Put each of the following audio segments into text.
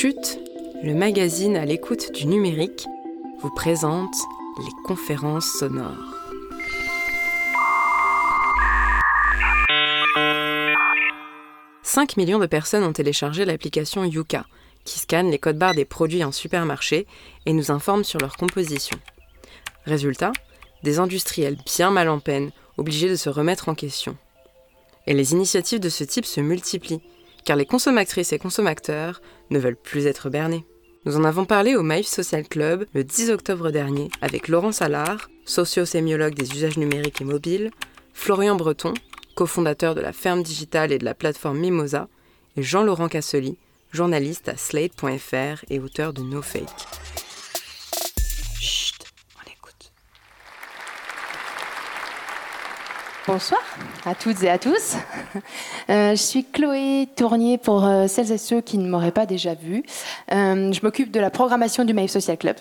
Chute, le magazine à l'écoute du numérique, vous présente les conférences sonores. « 5 millions de personnes ont téléchargé l'application Yuka, qui scanne les codes barres des produits en supermarché et nous informe sur leur composition. Résultat, des industriels bien mal en peine, obligés de se remettre en question. Et les initiatives de ce type se multiplient, car les consommatrices et consommateurs ne veulent plus être bernés. Nous en avons parlé au Maïf Social Club le 10 octobre dernier avec Laurent Salard, socio-sémiologue des usages numériques et mobiles, Florian Breton, cofondateur de la ferme digitale et de la plateforme Mimosa, et Jean-Laurent Cassely, journaliste à Slate.fr et auteur de No Fake. Bonsoir à toutes et à tous. Euh, je suis Chloé Tournier pour euh, celles et ceux qui ne m'auraient pas déjà vue. Euh, je m'occupe de la programmation du Maïf Social Club.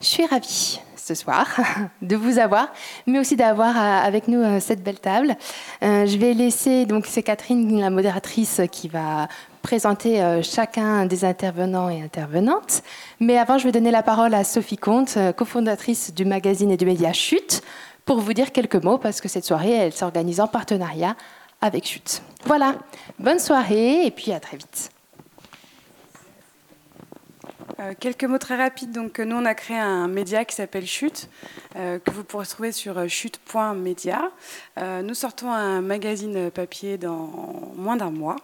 Je suis ravie ce soir de vous avoir, mais aussi d'avoir avec nous cette belle table. je vais laisser, donc c'est Catherine, la modératrice, qui va présenter chacun des intervenants et intervenantes. Mais avant, je vais donner la parole à Sophie Comte, cofondatrice du magazine et du média Chute pour vous dire quelques mots parce que cette soirée, elle s'organise en partenariat avec Chute. Voilà, bonne soirée et puis à très vite. Euh, quelques mots très rapides. Donc, nous, on a créé un média qui s'appelle Chute, euh, que vous pourrez trouver sur euh, chute.media. nous sortons un magazine papier dans moins d'un mois.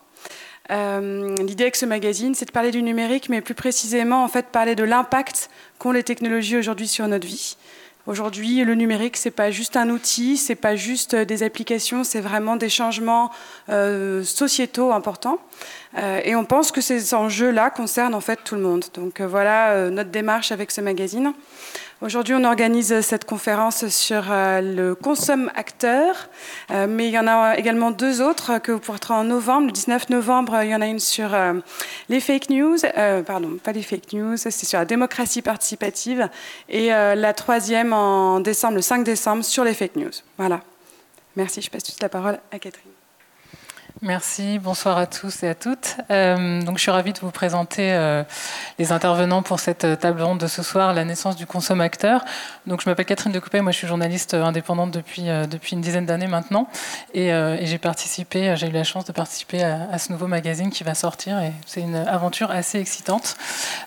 L'idée avec ce magazine, c'est de parler du numérique, mais plus précisément, en fait, parler de l'impact qu'ont les technologies aujourd'hui sur notre vie. Aujourd'hui, le numérique, c'est pas juste un outil, c'est pas juste des applications, c'est vraiment des changements euh, sociétaux importants. Euh, et on pense que ces enjeux-là concernent en fait tout le monde. Donc euh, voilà euh, notre démarche avec ce magazine. Aujourd'hui, on organise cette conférence sur le consomme acteur, mais il y en a également deux autres que vous pourrez en novembre. Le 19 novembre, il y en a une sur les fake news, pardon, pas les fake news, c'est sur la démocratie participative, et la troisième en décembre, le 5 décembre, sur les fake news. Voilà. Merci, je passe toute la parole à Catherine. Merci, bonsoir à tous et à toutes. Euh, donc, je suis ravie de vous présenter euh, les intervenants pour cette table ronde de ce soir, la naissance du consommateur. Donc, je m'appelle Catherine Decoupé, moi je suis journaliste indépendante depuis, euh, depuis une dizaine d'années maintenant. Et, et j'ai participé, j'ai eu la chance de participer à, à, ce nouveau magazine qui va sortir. Et c'est une aventure assez excitante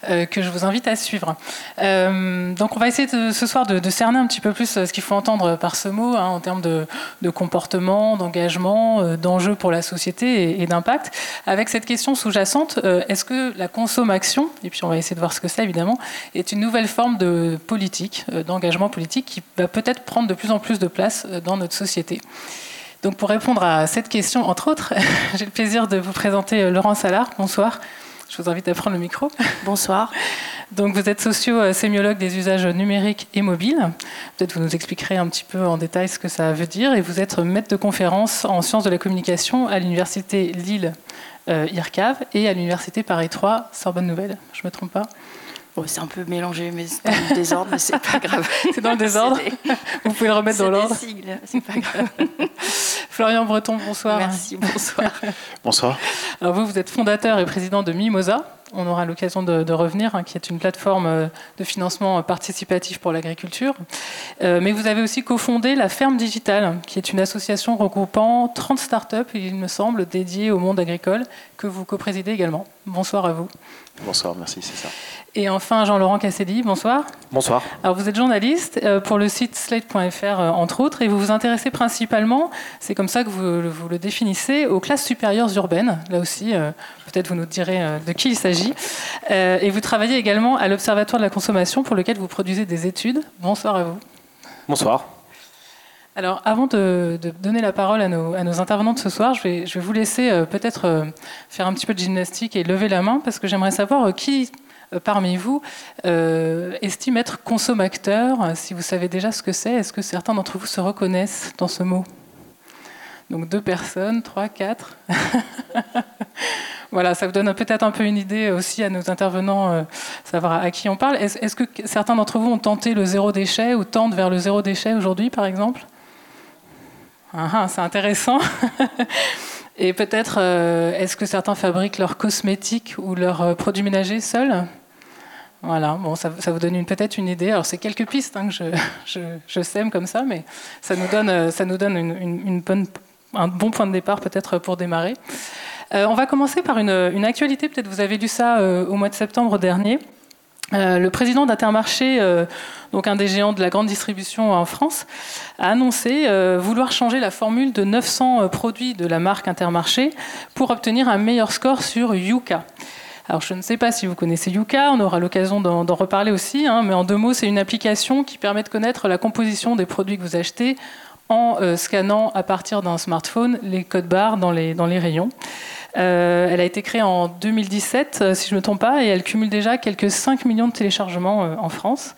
que je vous invite à suivre. donc, on va essayer de, ce soir de, de, cerner un petit peu plus ce qu'il faut entendre par ce mot hein, en termes de, de comportement, d'engagement, d'enjeux pour la société et, d'impact, avec cette question sous-jacente, euh, est-ce que la consommation, et puis on va essayer de voir ce que c'est évidemment, est une nouvelle forme de politique, euh, d'engagement politique qui va peut-être prendre de plus en plus de place euh, dans notre société? Donc pour répondre à cette question, entre autres, j'ai le plaisir de vous présenter Laurent Salard. Bonsoir. Je vous invite à prendre le micro. Bonsoir. Donc vous êtes socio-sémiologue des usages numériques et mobiles. Peut-être vous nous expliquerez un petit peu en détail ce que ça veut dire. Et vous êtes maître de conférence en sciences de la communication à l'université Lille euh, et à l'université Paris 3 Sorbonne Nouvelle. Je ne me trompe pas? C'est un peu mélangé, mais c'est dans le désordre, mais c'est pas grave. C'est dans le désordre Vous pouvez le remettre dans l'ordre c'est pas grave. Florian Breton, bonsoir. Merci, bonsoir. bonsoir. Alors vous, vous êtes fondateur et président de Mimosa, on aura l'occasion de, revenir, hein, qui est une plateforme euh, de financement participatif pour l'agriculture. Euh, mais vous avez aussi cofondé la Ferme Digitale, qui est une association regroupant 30 startups, il me semble, dédiées au monde agricole, que vous coprésidez également. Bonsoir à vous. Bonsoir, merci, c'est ça. Et enfin, Jean-Laurent Casselli, bonsoir. Bonsoir. Alors, vous êtes journaliste euh, pour le site slate.fr, entre autres, et vous vous intéressez principalement, c'est comme ça que vous, vous, le définissez, aux classes supérieures urbaines. Là aussi, peut-être vous nous direz de qui il s'agit. Euh, et vous travaillez également à l'Observatoire de la consommation pour lequel vous produisez des études. Bonsoir à vous. Bonsoir. Alors, avant de, donner la parole à nos, intervenants de ce soir, je vais, vous laisser euh, peut-être euh, faire un petit peu de gymnastique et lever la main parce que j'aimerais savoir qui parmi vous estime être consommateur. Si vous savez déjà ce que c'est, est-ce que certains d'entre vous se reconnaissent dans ce mot? Donc deux personnes, trois, quatre. Voilà, ça vous donne peut-être un peu une idée aussi à nos intervenants, euh, savoir à qui on parle. Est-ce que certains d'entre vous ont tenté le zéro déchet ou tendent vers le zéro déchet aujourd'hui, par exemple? Ah, ah, C'est intéressant. Et peut-être, est-ce que certains fabriquent leurs cosmétiques ou leurs produits ménagers seuls? Voilà, bon, ça, vous donne peut-être une idée. Alors, c'est quelques pistes hein, que je, sème comme ça, mais ça nous donne, bonne, un bon point de départ peut-être pour démarrer. Euh, on va commencer par une, actualité, peut-être vous avez lu ça euh, au mois de septembre dernier. Euh, le président d'Intermarché, donc un des géants de la grande distribution en France, a annoncé vouloir changer la formule de 900 produits de la marque Intermarché pour obtenir un meilleur score sur Yuka. Alors je ne sais pas si vous connaissez Yuka, on aura l'occasion d'en reparler aussi, hein, mais en deux mots, c'est une application qui permet de connaître la composition des produits que vous achetez en euh, scannant à partir d'un smartphone les codes barres dans les rayons. Euh, elle a été créée en 2017, euh, si je ne me trompe pas, et elle cumule déjà quelques 5 millions de téléchargements en France.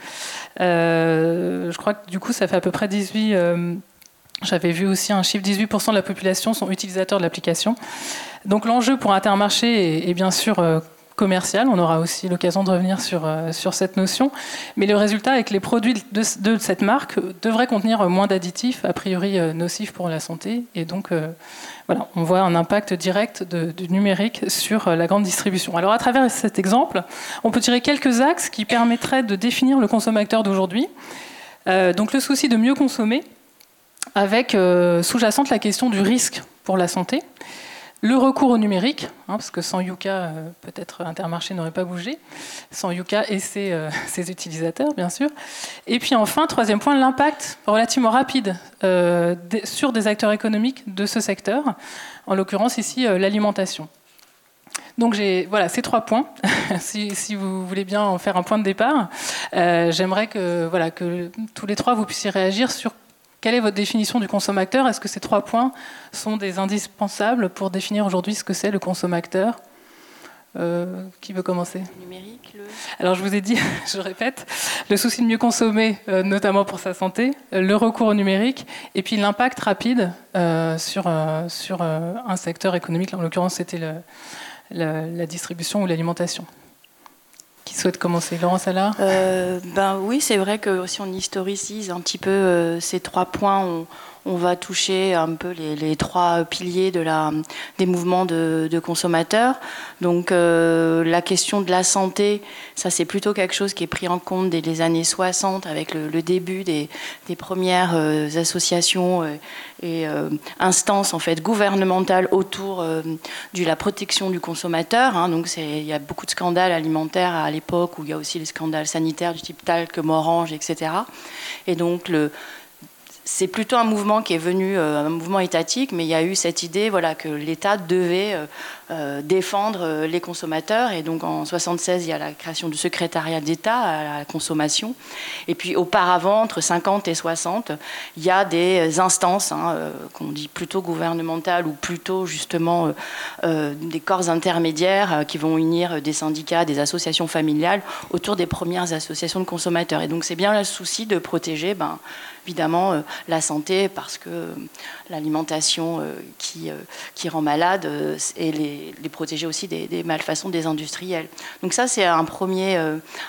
je crois que du coup, ça fait à peu près 18... J'avais vu aussi un chiffre, 18% de la population sont utilisateurs de l'application. Donc l'enjeu pour Intermarché est, bien sûr On aura aussi l'occasion de revenir sur, euh, sur cette notion. Mais le résultat est que les produits de, cette marque devraient contenir moins d'additifs, a priori euh, nocifs pour la santé. Et donc, euh, on voit un impact direct du numérique sur la grande distribution. Alors, à travers cet exemple, on peut tirer quelques axes qui permettraient de définir le consommateur d'aujourd'hui. donc, le souci de mieux consommer, avec sous-jacente la question du risque pour la santé. Le recours au numérique, hein, parce que sans Yuka, euh, peut-être Intermarché n'aurait pas bougé, sans Yuka et euh, ses, utilisateurs, bien sûr. Et puis enfin, troisième point, l'impact relativement rapide euh, sur des acteurs économiques de ce secteur, en l'occurrence ici l'alimentation. Donc j'ai voilà ces trois points. si, vous voulez bien en faire un point de départ, j'aimerais que que tous les trois vous puissiez réagir sur quelle est votre définition du consommateur? Est-ce que ces trois points sont des indispensables pour définir aujourd'hui ce que c'est le consommateur? Euh, qui veut commencer? Numérique, Alors je vous ai dit, je répète, le souci de mieux consommer, euh, notamment pour sa santé, le recours au numérique, et puis l'impact rapide euh, sur, sur un secteur économique. En l'occurrence, c'était la distribution ou l'alimentation. Qui souhaite commencer. Laurent Salard euh, ben Oui, c'est vrai que si on historicise un petit peu euh, ces trois points, on, on va toucher un peu les, trois piliers des mouvements de, consommateurs. Donc euh, la question de la santé, ça c'est plutôt quelque chose qui est pris en compte dès les années 60 avec le, début des, premières euh, associations euh, et instances en fait gouvernementales autour de la protection du consommateur. Hein. Donc il y a beaucoup de scandales alimentaires à l'époque où il y a aussi les scandales sanitaires du type talc, morange, etc. Et donc le c'est plutôt un mouvement qui est venu, euh, un mouvement étatique, mais il y a eu cette idée voilà, que l'État devait euh, euh, défendre les consommateurs. Et donc en 76, il y a la création du secrétariat d'État à la consommation. Et puis auparavant, entre 50 et 60, il y a des instances hein, qu'on dit plutôt gouvernementales ou plutôt justement des corps intermédiaires qui vont unir des syndicats, des associations familiales autour des premières associations de consommateurs. Et donc c'est bien le souci de protéger ben, évidemment euh, la santé parce que euh, l'alimentation euh, qui, qui rend malade et les, les protéger aussi des, malfaçons des industriels. Donc ça c'est un premier,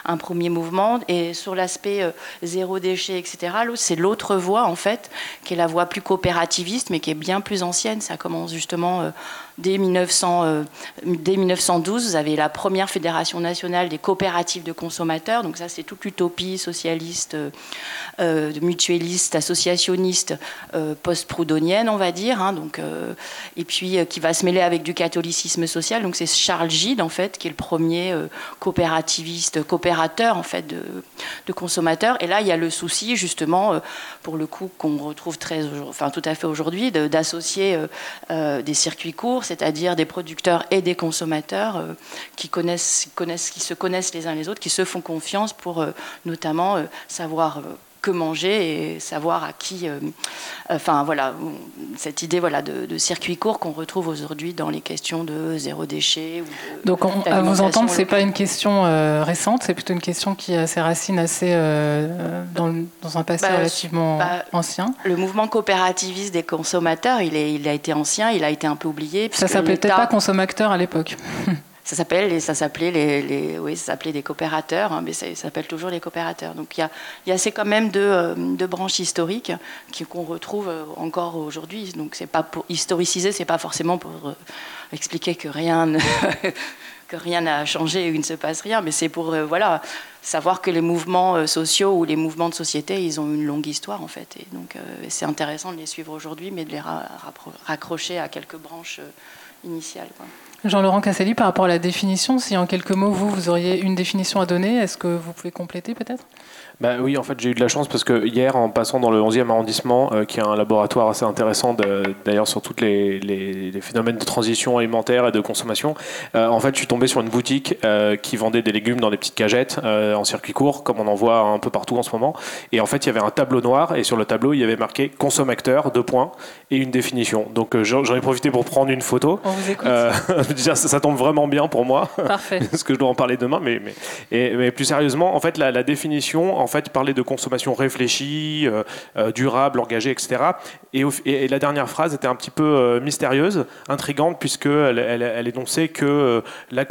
un premier mouvement et sur l'aspect zéro déchet etc. C'est l'autre voie en fait qui est la voie plus coopérativiste mais qui est bien plus ancienne. Ça commence justement dès, 1900, dès 1912, vous avez la première fédération nationale des coopératives de consommateurs. Donc ça, c'est toute l'utopie socialiste, euh, mutualiste, associationniste, euh, post-proudhonienne, on va dire. Hein. euh, et puis qui va se mêler avec du catholicisme social. Donc c'est Charles Gide, en fait, qui est le premier coopérativiste, coopérateur, en fait, de, consommateurs. Et là, il y a le souci, justement, pour le coup, qu'on retrouve très, tout à fait aujourd'hui, d'associer des circuits courts c'est-à-dire des producteurs et des consommateurs euh, qui, se connaissent les uns les autres, qui se font confiance pour euh, notamment euh, savoir que manger et savoir à qui. enfin voilà, cette idée voilà de, circuit court qu'on retrouve aujourd'hui dans les questions de zéro déchet. Donc à vous entendre, c'est pas une question récente, c'est plutôt une question qui a ses racines assez dans, dans, un passé bah, relativement bah, ancien. Le mouvement coopérativiste des consommateurs, il, est, il a été ancien, il a été un peu oublié. Ça s'appelait peut-être pas consommateur à l'époque. ça s'appelle ça s'appelait les, oui, ça s'appelait des coopérateurs, hein, mais ça, s'appelle toujours les coopérateurs. Donc il y a, y assez quand même de, de branches historiques qu'on retrouve encore aujourd'hui. Donc c'est pas pour historiciser, c'est pas forcément pour expliquer que rien n'a changé ou il ne se passe rien, mais c'est pour euh, voilà, savoir que les mouvements euh, sociaux ou les mouvements de société, ils ont une longue histoire en fait. Et donc euh, c'est intéressant de les suivre aujourd'hui, mais de les raccrocher à quelques branches initiales. Jean-Laurent Casselli, par rapport à la définition, si en quelques mots, vous, vous auriez une définition à donner, est-ce que vous pouvez compléter peut-être? Bah oui, en fait, j'ai eu de la chance parce que hier, en passant dans le 11e arrondissement, euh, qui est un laboratoire assez intéressant d'ailleurs sur tous les, les, phénomènes de transition alimentaire et de consommation, euh, en fait, je suis tombé sur une boutique euh, qui vendait des légumes dans des petites cagettes en circuit court, comme on en voit un peu partout en ce moment. Et en fait, il y avait un tableau noir et sur le tableau, il y avait marqué consommateur, deux points, et une définition. Donc j'en ai profité pour prendre une photo. On vous écoute. ça, ça, tombe vraiment bien pour moi. Parfait. parce que je dois en parler demain. Mais, mais, et, mais plus sérieusement, en fait, la, la définition, en fait, parlait de consommation réfléchie, euh, euh, durable, engagée, etc. Et, la dernière phrase était un petit peu euh, mystérieuse, intrigante, puisqu'elle elle, énonçait que la,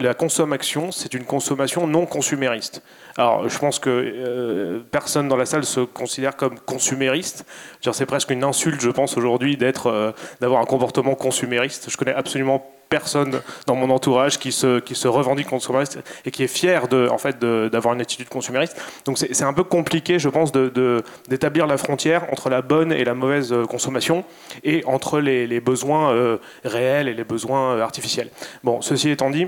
la consommation, c'est une consommation non consumériste. Alors, je pense que personne dans la salle se considère comme consumériste. C'est presque une insulte, je pense, aujourd'hui, d'être, d'avoir un comportement consumériste. Je connais absolument personne dans mon entourage qui se, qui se revendique consumériste et qui est fier de, en fait, d'avoir une attitude consumériste. Donc c'est un peu compliqué, je pense, d'établir la frontière entre la bonne et la mauvaise euh, consommation et entre les, les besoins euh, réels et les besoins euh, artificiels. Bon, ceci étant dit,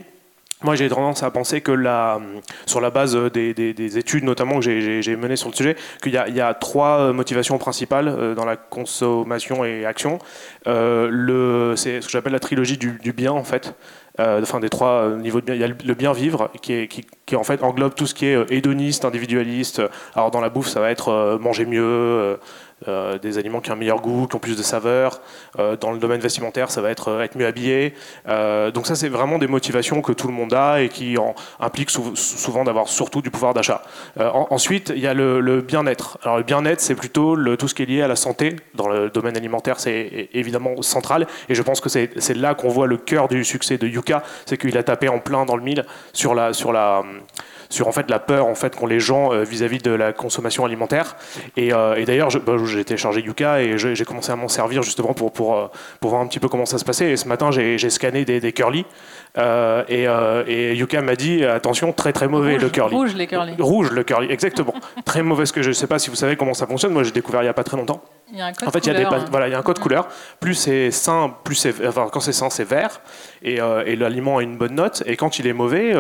moi, j'ai tendance à penser que la, sur la base des, des, études, notamment que j'ai menées sur le sujet, qu'il y, y, a trois motivations principales euh, dans la consommation et action. Euh, c'est ce que j'appelle la trilogie du, du, bien, en fait. Euh, enfin, des trois niveaux de bien. Il y a le bien vivre, qui, est, qui, qui en fait englobe tout ce qui est hédoniste, individualiste. Alors, dans la bouffe, ça va être manger mieux euh, des aliments qui ont un meilleur goût, qui ont plus de saveur. Euh, dans le domaine vestimentaire, ça va être euh, être mieux habillé. donc ça, c'est vraiment des motivations que tout le monde a et qui en, impliquent souvent d'avoir surtout du pouvoir d'achat. ensuite, il y a le, bien-être. Alors le bien-être, c'est plutôt tout ce qui est lié à la santé. Dans le domaine alimentaire, c'est évidemment central. Et je pense que c'est là qu'on voit le cœur du succès de Yuka, c'est qu'il a tapé en plein dans le mille sur la sur la sur en fait la peur en fait qu'ont les gens euh, vis-à-vis de la consommation alimentaire. Et, euh, d'ailleurs, bah, j'ai téléchargé Yuka et j'ai commencé à m'en servir justement pour, pour, euh, pour, voir un petit peu comment ça se passait. Et ce matin, j'ai scanné des, des curly. et, et, Yuka m'a dit attention, très très mauvais le curly. Rouge les curly. Rouge le curly, exactement. très mauvais ce que je ne sais pas si vous savez comment ça fonctionne. Moi, j'ai découvert il n'y a pas très longtemps. Il y a un code en fait, il y a, des, voilà, il y a un code couleur. Plus c'est sain, plus c'est, enfin, quand c'est sain, c'est vert. Et, et l'aliment a une bonne note. Et quand il est mauvais,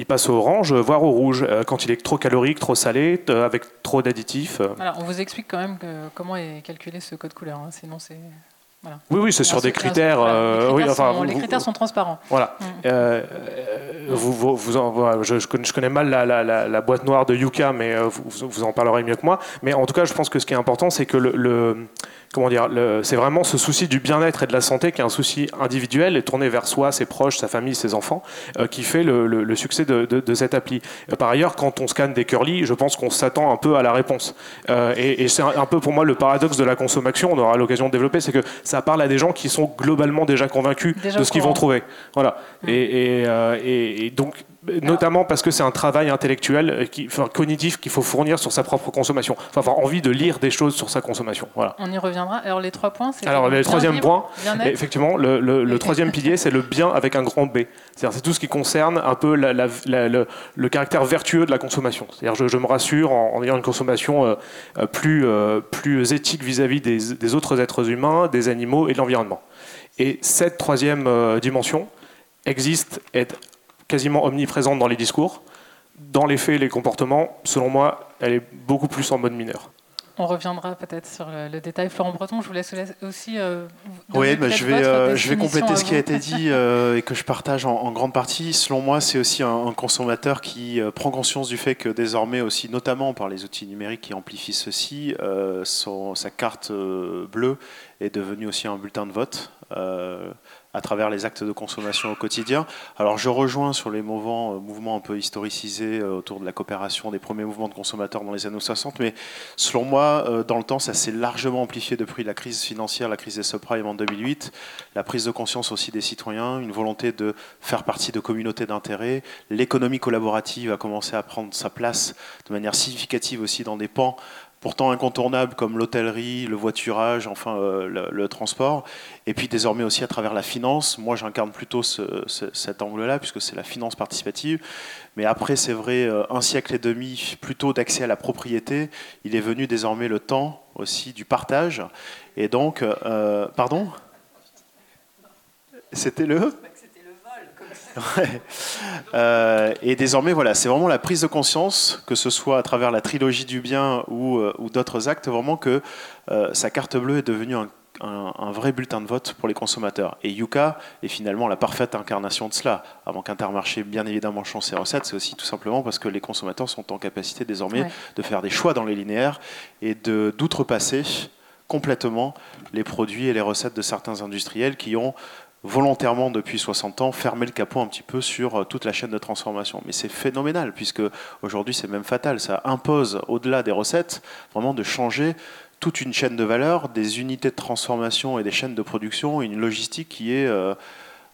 il passe au orange, voire au rouge, euh, quand il est trop calorique, trop salé, euh, avec trop d'additifs. Alors, on vous explique quand même comment est calculé ce code couleur, hein. sinon c'est... Oui, oui, c'est sur des critères. Euh, les critères, sont, les critères sont transparents. Voilà. Mm. vous, vous, en, je, je, connais, mal la, la, boîte noire de Yuka, mais vous, vous, en parlerez mieux que moi. Mais en tout cas, je pense que ce qui est important, c'est que le comment dire, c'est vraiment ce souci du bien-être et de la santé qui est un souci individuel et tourné vers soi, ses proches, sa famille, ses enfants, euh, qui fait le, succès de, cette appli. Euh, par ailleurs, quand on scanne des curly, je pense qu'on s'attend un peu à la réponse. Euh, et, c'est un, peu pour moi le paradoxe de la consommation, on aura l'occasion de développer, c'est que ça parle à des gens qui sont globalement déjà convaincus de ce qu'ils vont trouver. Voilà. Mmh. Et, et, donc, notamment parce que c'est un travail intellectuel, euh, qui, enfin, cognitif qu'il faut fournir sur sa propre consommation. Enfin, avoir envie de lire des choses sur sa consommation. Voilà. On y reviendra. Alors les trois points, c'est. Alors le troisième point, effectivement, le, le, troisième pilier, c'est le bien avec un grand B. C'est-à-dire c'est tout ce qui concerne un peu la, le, caractère vertueux de la consommation. C'est-à-dire je, je, me rassure en, ayant une consommation euh, euh, plus, plus éthique vis-à-vis des, des, autres êtres humains, des animaux et de l'environnement. Et cette troisième dimension existe, est quasiment omniprésente dans les discours. Dans les faits, les comportements, selon moi, elle est beaucoup plus en mode mineur. On reviendra peut-être sur le, détail. Florent Breton, je vous laisse aussi. Euh, oui, bah, je, vais, euh, je vais compléter ce qui a été dit euh, et que je partage en, grande partie. Selon moi, c'est aussi un, consommateur qui prend conscience du fait que désormais, aussi, notamment par les outils numériques qui amplifient ceci, sa carte bleue est devenue aussi un bulletin de vote à travers les actes de consommation au quotidien. Alors je rejoins sur les mouvements, euh, un peu historicisés euh, autour de la coopération des premiers mouvements de consommateurs dans les années 60, mais selon moi, euh, dans le temps, ça s'est largement amplifié depuis la crise financière, la crise des subprimes en 2008, la prise de conscience aussi des citoyens, une volonté de faire partie de communautés d'intérêt, l'économie collaborative a commencé à prendre sa place de manière significative aussi dans des pans pourtant incontournables comme l'hôtellerie, le voiturage, enfin euh, le, transport, et puis désormais aussi à travers la finance. Moi, j'incarne plutôt cet angle-là, puisque c'est la finance participative. Mais après, c'est vrai, euh, un siècle et demi plutôt d'accès à la propriété, il est venu désormais le temps aussi du partage. Et donc, euh, pardon? C'était le euh, et désormais, voilà, c'est vraiment la prise de conscience, que ce soit à travers la trilogie du bien ou, euh, d'autres actes, vraiment que euh, sa carte bleue est devenue un, vrai bulletin de vote pour les consommateurs. Et Yuka est finalement la parfaite incarnation de cela. Avant qu'Intermarché, bien évidemment, change ses recettes, c'est aussi tout simplement parce que les consommateurs sont en capacité désormais de faire des choix dans les linéaires et d'outrepasser complètement les produits et les recettes de certains industriels qui ont volontairement depuis 60 ans fermer le capot un petit peu sur euh, toute la chaîne de transformation. Mais c'est phénoménal puisque aujourd'hui c'est même fatal. Ça impose au-delà des recettes vraiment de changer toute une chaîne de valeur, des unités de transformation et des chaînes de production, une logistique qui est euh,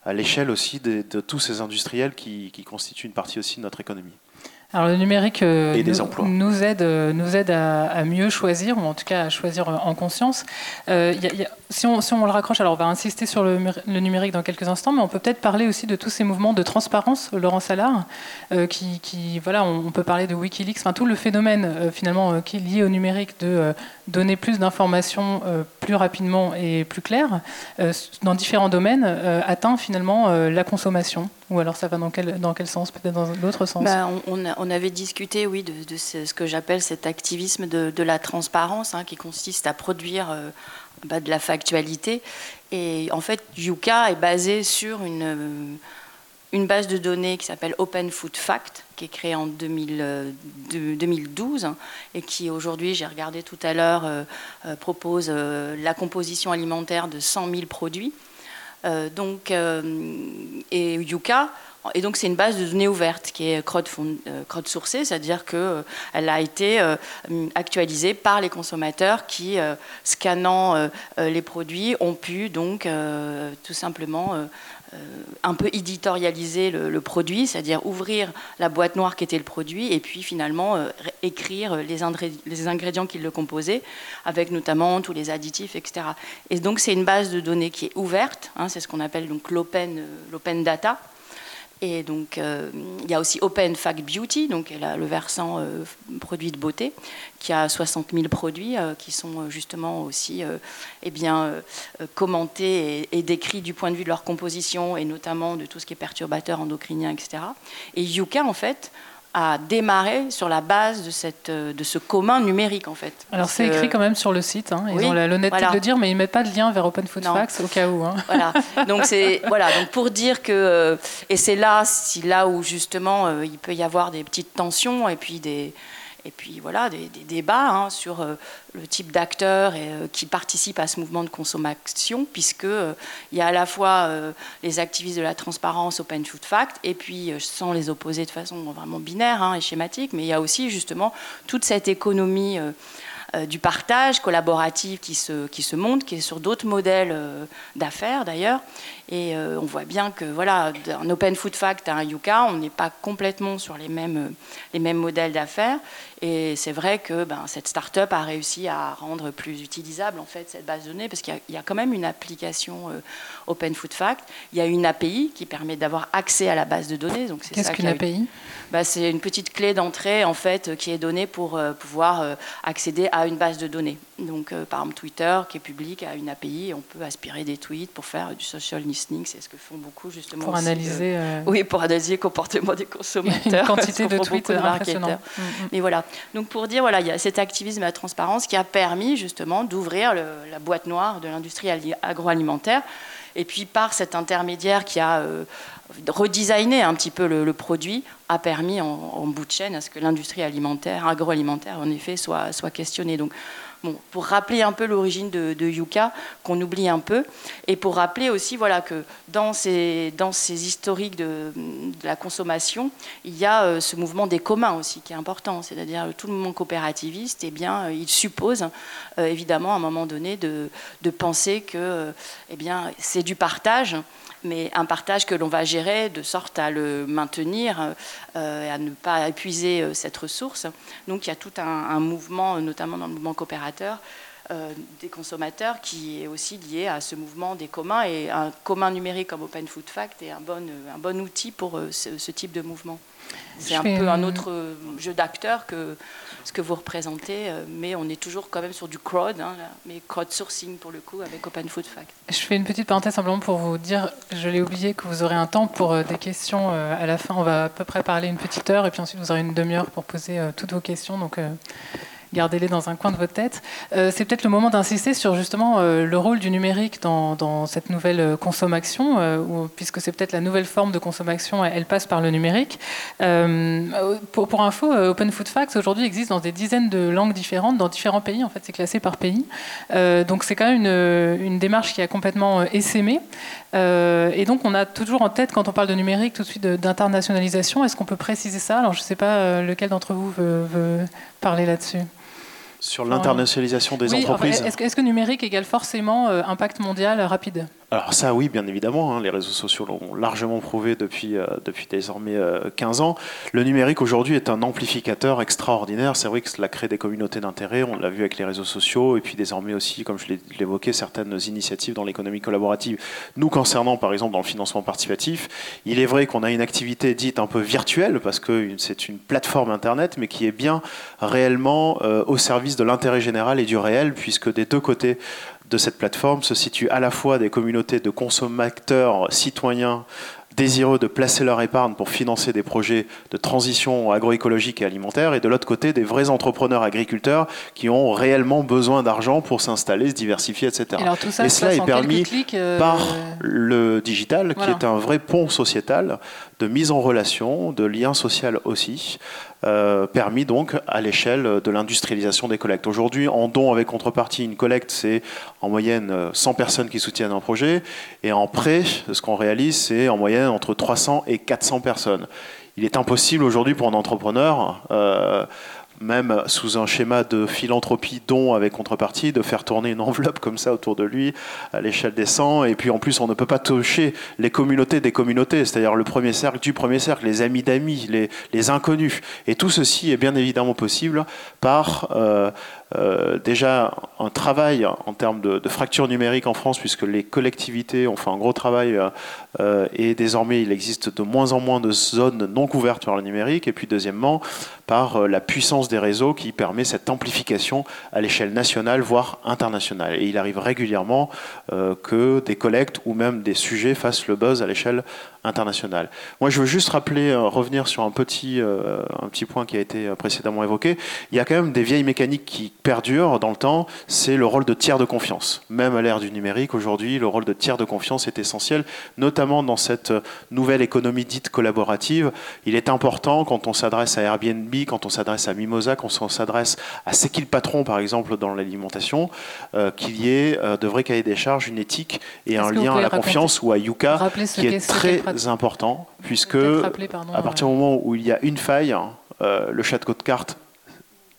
à l'échelle aussi de, tous ces industriels qui constituent une partie aussi de notre économie. Alors le numérique euh, nous, aide, euh, nous aide à, mieux choisir, ou en tout cas à choisir en conscience. Euh, si, on, si, on, le raccroche, alors on va insister sur le, numérique dans quelques instants, mais on peut peut-être parler aussi de tous ces mouvements de transparence, Laurent Salard, qui, voilà, on, peut parler de Wikileaks, enfin tout le phénomène finalement qui est lié au numérique de donner plus d'informations plus rapidement et plus claires dans différents domaines atteint finalement la consommation. Ou alors ça va dans quel, dans quel sens? Peut-être dans l'autre sens bah, on, avait discuté, oui, de, ce, que j'appelle cet activisme de, la transparence, hein, qui consiste à produire euh, bah, de la factualité. Et en fait, Yuka est basé sur une, euh, une base de données qui s'appelle Open Food Fact, qui est créée en 2012 euh, et qui aujourd'hui, j'ai regardé tout à l'heure, propose la composition alimentaire de 100 000 produits. donc, et Yuka et donc c'est une base de données ouverte qui est euh, crowdsourcée, c'est-à-dire qu'elle euh, a été euh, actualisée par les consommateurs qui, scannant les produits, ont pu donc tout simplement un peu éditorialiser le, produit, c'est-à-dire ouvrir la boîte noire qui était le produit et puis finalement écrire les, ingrédients qui le composaient, avec notamment tous les additifs, etc. Et donc c'est une base de données qui est ouverte, hein, c'est ce qu'on appelle donc l'open data. Et donc, euh, il y a aussi Open Fact Beauty, donc le versant euh, produit de beauté, qui a 60 000 produits euh, qui sont justement aussi eh bien, commentés et, décrits du point de vue de leur composition et notamment de tout ce qui est perturbateur endocrinien, etc. Et Yuka, en fait, a démarré sur la base de, cette, de ce commun numérique en fait. Alors c'est écrit quand même sur le site, hein. ils ont l'honnêteté de le dire, mais ils ne mettent pas de lien vers Open Food Facts au cas où. Hein. Voilà, donc c'est voilà, donc pour dire que euh, et c'est là, si là où justement euh, il peut y avoir des petites tensions et puis des et puis voilà, des, débats hein, sur euh, le type d'acteurs euh, qui participent à ce mouvement de consommation, puisque euh, il y a à la fois les activistes de la transparence Open Food Fact, et puis sans les opposer de façon vraiment binaire hein, et schématique, mais il y a aussi justement toute cette économie du partage collaboratif qui se, qui se monte, qui est sur d'autres modèles d'affaires d'ailleurs. Et on voit bien que voilà, un Open Food Fact à un Yuka, on n'est pas complètement sur les mêmes, les mêmes modèles d'affaires. Et c'est vrai que ben, cette start-up a réussi à rendre plus utilisable en fait cette base de données parce qu'il y, a quand même une application euh, Open Food Fact. Il y a une API qui permet d'avoir accès à la base de données. Qu'est-ce qu'une API ben, C'est une petite clé d'entrée en fait qui est donnée pour euh, pouvoir euh, accéder à une base de données. Donc par exemple Twitter qui est public a une API, on peut aspirer des tweets pour faire du social listening, c'est ce que font beaucoup justement. Pour analyser. Oui, pour analyser le comportement des consommateurs. Une quantité de tweets impressionnante. Mm, mm. Et voilà. Donc pour dire, voilà, il y a cet activisme et la transparence qui a permis justement d'ouvrir la boîte noire de l'industrie agroalimentaire. Et puis par cet intermédiaire qui a euh, redesigné un petit peu le, produit, a permis en, bout de chaîne à ce que l'industrie alimentaire, agroalimentaire, en effet, soit, soit questionnée. Donc pour rappeler un peu l'origine de, Yuka, qu'on oublie un peu, et pour rappeler aussi voilà, que dans ces, historiques de, la consommation, il y a ce mouvement des communs aussi qui est important, c'est-à-dire tout le mouvement coopérativiste, eh bien, il suppose évidemment à un moment donné de, de penser que eh c'est du partage mais un partage que l'on va gérer de sorte à le maintenir euh, et à ne pas épuiser euh, cette ressource. Donc il y a tout un, mouvement, notamment dans le mouvement coopérateur, euh, des consommateurs qui est aussi lié à ce mouvement des communs et un commun numérique comme Open Food Fact est un bon, un bon outil pour ce, type de mouvement. C'est un peu un autre jeu d'acteurs que ce que vous représentez, euh, mais on est toujours quand même sur du crowd, hein, mais crowdsourcing pour le coup avec Open Food Fact. Je fais une petite parenthèse simplement pour vous dire, je l'ai oublié, que vous aurez un temps pour euh, des questions euh, à la fin. On va à peu près parler une petite heure et puis ensuite vous aurez une demi-heure pour poser toutes vos questions. Donc gardez-les dans un coin de votre tête. Euh, c'est peut-être le moment d'insister sur justement euh, le rôle du numérique dans, cette nouvelle euh, consommation, puisque c'est peut-être la nouvelle forme de consommation, elle, passe par le numérique. Pour, info, Open Food Facts aujourd'hui existe dans des dizaines de langues différentes, dans différents pays. En fait, c'est classé par pays. donc c'est quand même une, une, démarche qui a complètement essaimé. Et donc on a toujours en tête, quand on parle de numérique, tout de suite d'internationalisation. Est-ce qu'on peut préciser ça? Alors je ne sais pas lequel d'entre vous veut parler là-dessus. Sur l'internationalisation des entreprises. Est-ce que, numérique égale forcément euh, impact mondial rapide? Alors ça oui, bien évidemment, hein, les réseaux sociaux l'ont largement prouvé depuis, euh, depuis désormais 15 euh, ans. Le numérique aujourd'hui est un amplificateur extraordinaire. C'est vrai que cela crée des communautés d'intérêt, on l'a vu avec les réseaux sociaux, et puis désormais aussi, comme je l'évoquais, certaines initiatives dans l'économie collaborative. Nous concernant par exemple dans le financement participatif, il est vrai qu'on a une activité dite un peu virtuelle, parce que c'est une plateforme Internet, mais qui est bien réellement euh, au service de l'intérêt général et du réel, puisque des deux côtés de cette plateforme se situent à la fois des communautés de consommateurs citoyens désireux de placer leur épargne pour financer des projets de transition agroécologique et alimentaire, et de l'autre côté, des vrais entrepreneurs agriculteurs qui ont réellement besoin d'argent pour s'installer, se diversifier, etc. Et, cela est permis euh, par le digital, qui est un vrai pont sociétal de mise en relation, de lien social aussi, euh, permis donc à l'échelle de l'industrialisation des collectes. Aujourd'hui, en don avec contrepartie, une collecte, c'est en moyenne 100 personnes qui soutiennent un projet, et en prêt, ce qu'on réalise, c'est en moyenne entre 300 et 400 personnes. Il est impossible aujourd'hui pour un entrepreneur euh, même sous un schéma de philanthropie don avec contrepartie, de faire tourner une enveloppe comme ça autour de lui à l'échelle des 100. Et puis en plus, on ne peut pas toucher les communautés des communautés, c'est-à-dire le premier cercle du premier cercle, les amis d'amis, les, inconnus. Et tout ceci est bien évidemment possible par euh, euh, déjà un travail en termes de, fracture numérique en France, puisque les collectivités ont fait un gros travail euh, et désormais il existe de moins en moins de zones non couvertes par le numérique. Et puis deuxièmement, par euh, la puissance des réseaux qui permet cette amplification à l'échelle nationale, voire internationale. Et il arrive régulièrement que des collectes ou même des sujets fassent le buzz à l'échelle. Moi, je veux juste rappeler, revenir sur un petit, un petit point qui a été précédemment évoqué. Il y a quand même des vieilles mécaniques qui perdure dans le temps, c'est le rôle de tiers de confiance. Même à l'ère du numérique, aujourd'hui, le rôle de tiers de confiance est essentiel, notamment dans cette nouvelle économie dite collaborative. Il est important quand on s'adresse à Airbnb, quand on s'adresse à Mimosa, quand on s'adresse à C'est qui le patron, par exemple, dans l'alimentation, euh, qu'il y ait euh, de vrais cahiers des charges, une éthique et un lien à la confiance ou à Yuka qui est, très important, puisque à partir du moment où il y a une faille, euh, le château de cartes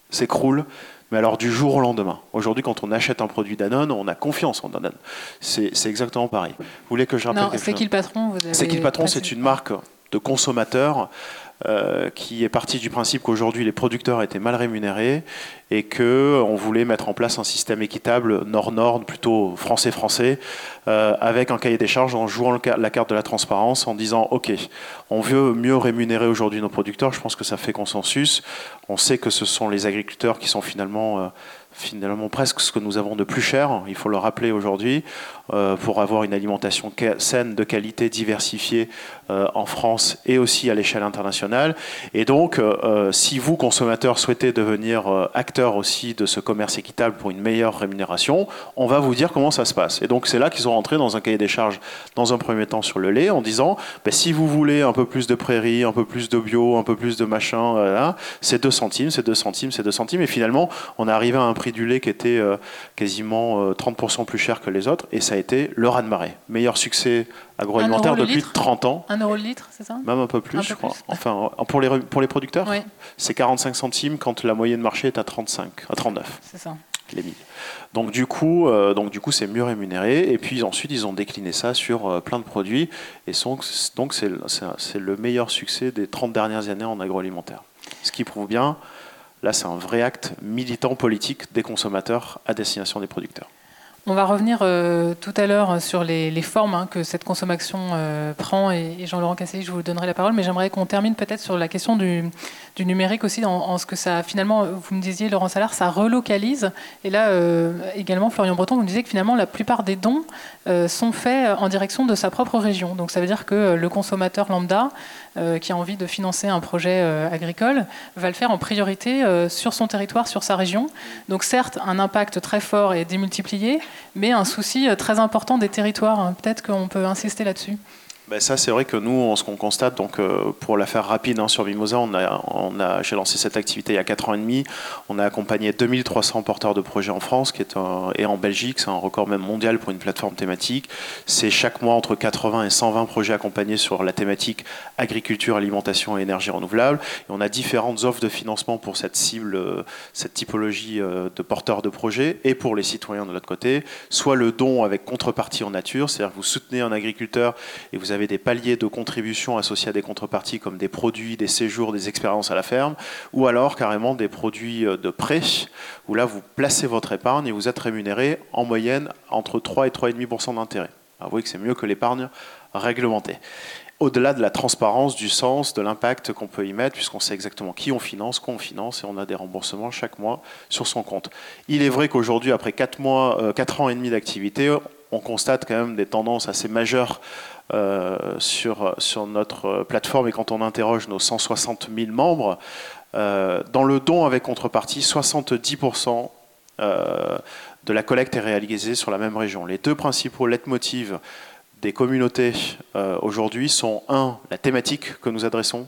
s'écroule mais alors du jour au lendemain. Aujourd'hui, quand on achète un produit Danone, on a confiance en Danone. C'est exactement pareil. Vous voulez que je rappelle Non, c'est qui le patron C'est qui le patron C'est une marque de consommateurs euh, qui est parti du principe qu'aujourd'hui les producteurs étaient mal rémunérés et qu'on voulait mettre en place un système équitable nord-nord, plutôt français-français, euh, avec un cahier des charges en jouant la carte de la transparence, en disant OK, on veut mieux rémunérer aujourd'hui nos producteurs, je pense que ça fait consensus. On sait que ce sont les agriculteurs qui sont finalement euh, finalement presque ce que nous avons de plus cher, il faut le rappeler aujourd'hui, euh, pour avoir une alimentation saine, de qualité, diversifiée euh, en France et aussi à l'échelle internationale. Et donc, euh, si vous, consommateurs, souhaitez devenir acteurs aussi de ce commerce équitable pour une meilleure rémunération, on va vous dire comment ça se passe. Et donc c'est là qu'ils sont rentrés dans un cahier des charges, dans un premier temps sur le lait, en disant, ben, si vous voulez un peu plus de prairies, un peu plus de bio, un peu plus de machin, euh, c'est 2 centimes, c'est 2 centimes, c'est 2 centimes. Et finalement, on est arrivé à un prix du lait qui était euh, quasiment 30% plus cher que les autres, et ça a été le raz-de-marée. Meilleur succès agroalimentaire depuis 30 ans. Un euro le litre, c'est ça? Même un peu plus, je crois. Enfin, pour les, pour les producteurs, c'est 45 centimes quand la moyenne marché est à 35, à 39. C'est ça. Les Donc du coup, euh, donc du coup, c'est mieux rémunéré. Et puis ensuite, ils ont décliné ça sur euh, plein de produits. Et donc, c'est le meilleur succès des 30 dernières années en agroalimentaire. Ce qui prouve bien, là, c'est un vrai acte militant politique des consommateurs à destination des producteurs. On va revenir euh, tout à l'heure sur les, formes hein, que cette consommation euh, prend et, Jean-Laurent Casselli, je vous donnerai la parole, mais j'aimerais qu'on termine peut-être sur la question du, numérique aussi, en, ce que ça, finalement, vous me disiez, Laurent Salard, ça relocalise. Et là, euh, également, Florian Breton, vous me disiez que finalement, la plupart des dons sont faits en direction de sa propre région. Donc ça veut dire que le consommateur lambda euh, qui a envie de financer un projet euh, agricole va le faire en priorité euh, sur son territoire, sur sa région. Donc certes, un impact très fort et démultiplié, mais un souci très important des territoires. Peut-être qu'on peut insister là-dessus. Ben ça, c'est vrai que nous, ce qu'on constate, donc euh, pour la faire rapide hein, sur Mimosa, on a, j'ai lancé cette activité il y a 4 ans et demi. On a accompagné 2300 porteurs de projets en France, qui est et en Belgique, c'est un record même mondial pour une plateforme thématique. C'est chaque mois entre 80 et 120 projets accompagnés sur la thématique agriculture, alimentation et énergie renouvelable. Et on a différentes offres de financement pour cette cible, euh, cette typologie euh, de porteurs de projets, et pour les citoyens de l'autre côté, soit le don avec contrepartie en nature, c'est-à-dire vous soutenez un agriculteur et vous avez avez des paliers de contribution associés à des contreparties comme des produits, des séjours, des expériences à la ferme, ou alors carrément des produits euh, de prêt, où là vous placez votre épargne et vous êtes rémunéré en moyenne entre 3 et 3,5% d'intérêt. Voyez que c'est mieux que l'épargne réglementée. Au-delà de la transparence, du sens, de l'impact qu'on peut y mettre, puisqu'on sait exactement qui on finance, qu'on finance, et on a des remboursements chaque mois sur son compte. Il est vrai qu'aujourd'hui, après 4, mois, 4 euh, ans et demi d'activité, on constate quand même des tendances assez majeures sur, sur notre plateforme et quand on interroge nos 160 000 membres, euh, dans le don avec contrepartie, 70% euh, de la collecte est réalisée sur la même région. Les deux principaux leitmotivs des communautés aujourd'hui sont un, la thématique que nous adressons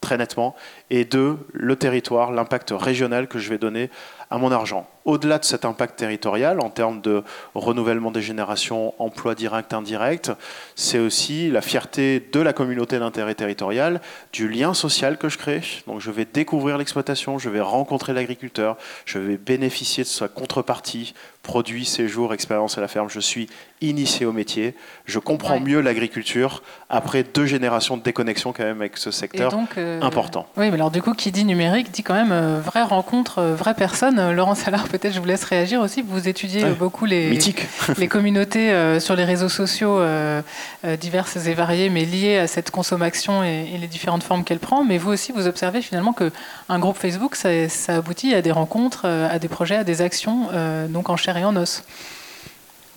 très nettement, et deux, le territoire, l'impact régional que je vais donner à mon argent. Au-delà de cet impact territorial, en termes de renouvellement des générations, emploi direct, indirect, c'est aussi la fierté de la communauté d'intérêt territorial, du lien social que je crée. Donc je vais découvrir l'exploitation, je vais rencontrer l'agriculteur, je vais bénéficier de sa contrepartie, produits, séjours, expérience à la ferme. Je suis initié au métier, je comprends mieux l'agriculture après deux générations de déconnexion quand même avec ce secteur euh, important. Oui, mais alors du coup, qui dit numérique dit quand même euh, vraie rencontre, euh, vraie personne. Laurent Salard, peut-être je vous laisse réagir aussi. Vous étudiez beaucoup les, les communautés euh, sur les réseaux sociaux euh, euh, diverses et variées, mais liées à cette consommation et, les différentes formes qu'elle prend. Mais vous aussi, vous observez finalement qu'un groupe Facebook, ça, aboutit à des rencontres, à des projets, à des actions, donc en chair et en os.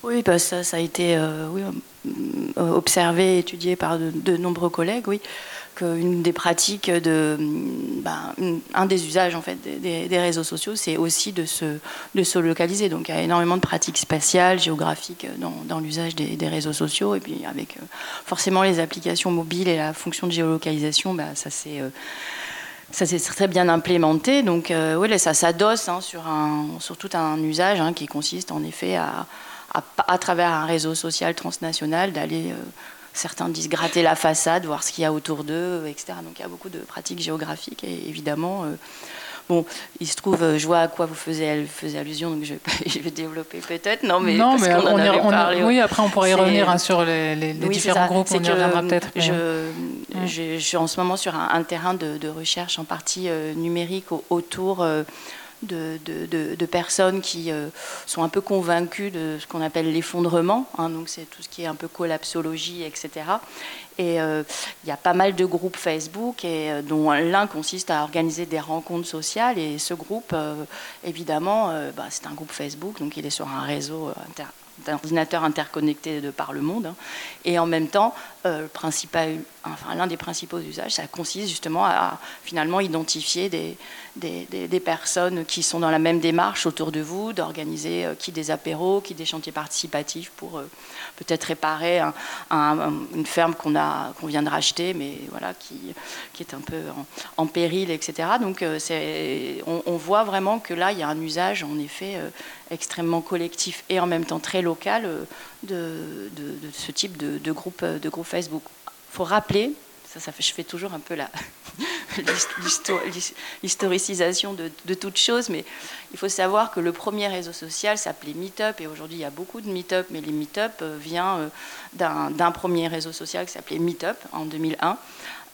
Oui, bah ça, ça a été oui, observé, étudié par de, de nombreux collègues, oui une des pratiques de, ben, un des usages en fait des, réseaux sociaux, c'est aussi de se, de se localiser. Donc il y a énormément de pratiques spatiales, géographiques dans, dans l'usage des, réseaux sociaux, et puis avec euh, forcément les applications mobiles et la fonction de géolocalisation, ben, ça c'est euh, ça s'est très bien implémenté. Donc, euh, ça s'adosse hein, sur, sur tout un usage hein, qui consiste en effet à, à, travers un réseau social transnational, d'aller Certains disent gratter la façade, voir ce qu'il y a autour d'eux, etc. Donc il y a beaucoup de pratiques géographiques et évidemment. Euh, bon, il se trouve, euh, je vois à quoi vous faisiez, allusion, donc je vais, je vais développer peut-être. Non, mais, non, mais on, en parlé, Oui, après on pourrait y revenir hein, sur les, différents groupes, on y reviendra peut-être. Je, je, suis en ce moment sur un, terrain de, recherche en partie euh, numérique autour de, personnes qui euh, sont un peu convaincues de ce qu'on appelle l'effondrement, hein, donc c'est tout ce qui est un peu collapsologie, etc. Et euh, il y a pas mal de groupes Facebook, euh, dont l'un consiste à organiser des rencontres sociales, et ce groupe, évidemment, bah, c'est un groupe Facebook, donc il est sur un réseau d'ordinateurs interconnectés de par le monde. Hein. Et en même temps, euh, l'un des principaux usages, ça consiste justement à finalement identifier des, des, personnes qui sont dans la même démarche autour de vous, d'organiser euh, qui des apéros, qui des chantiers participatifs pour euh, peut-être réparer une ferme qu'on qu'on vient de racheter, mais voilà qui, qui est un peu en, péril, etc. Donc on, voit vraiment que là il y a un usage en effet extrêmement collectif et en même temps très local de, de, ce type de, de groupe de groupe Facebook. Il faut rappeler, ça, ça je fais toujours un peu la l'historicisation de, de toute chose, mais il faut savoir que le premier réseau social s'appelait Meetup, et aujourd'hui il y a beaucoup de Meetup, mais les Meetup euh, vient euh, d'un premier réseau social qui s'appelait Meetup en 2001.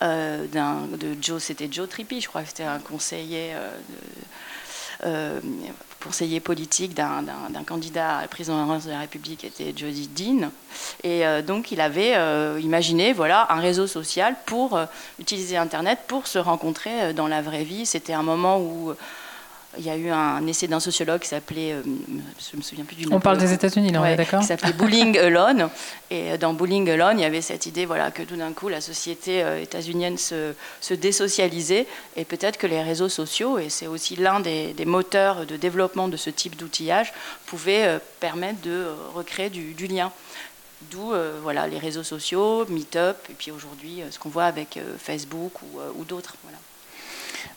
Euh, de Joe, c'était Joe Trippi, je crois que c'était un conseiller euh, conseiller politique d'un candidat à la présidence de la République était Jody Dean. Et euh, donc il avait euh, imaginé voilà, un réseau social pour utiliser Internet pour se rencontrer dans la vraie vie. C'était un moment où il y a eu un essai d'un sociologue qui s'appelait, euh, je me souviens plus du nom. On parle des États-Unis, là, ouais, d'accord Qui s'appelait Bullying Alone. Et euh, dans Bullying Alone, il y avait cette idée, voilà, que tout d'un coup, la société euh, états-unienne se, se, désocialisait, et peut-être que les réseaux sociaux, et c'est aussi l'un des, moteurs de développement de ce type d'outillage, pouvaient permettre de recréer du, lien. D'où voilà, les réseaux sociaux, Meetup, et puis aujourd'hui ce qu'on voit avec Facebook ou, ou d'autres. Voilà.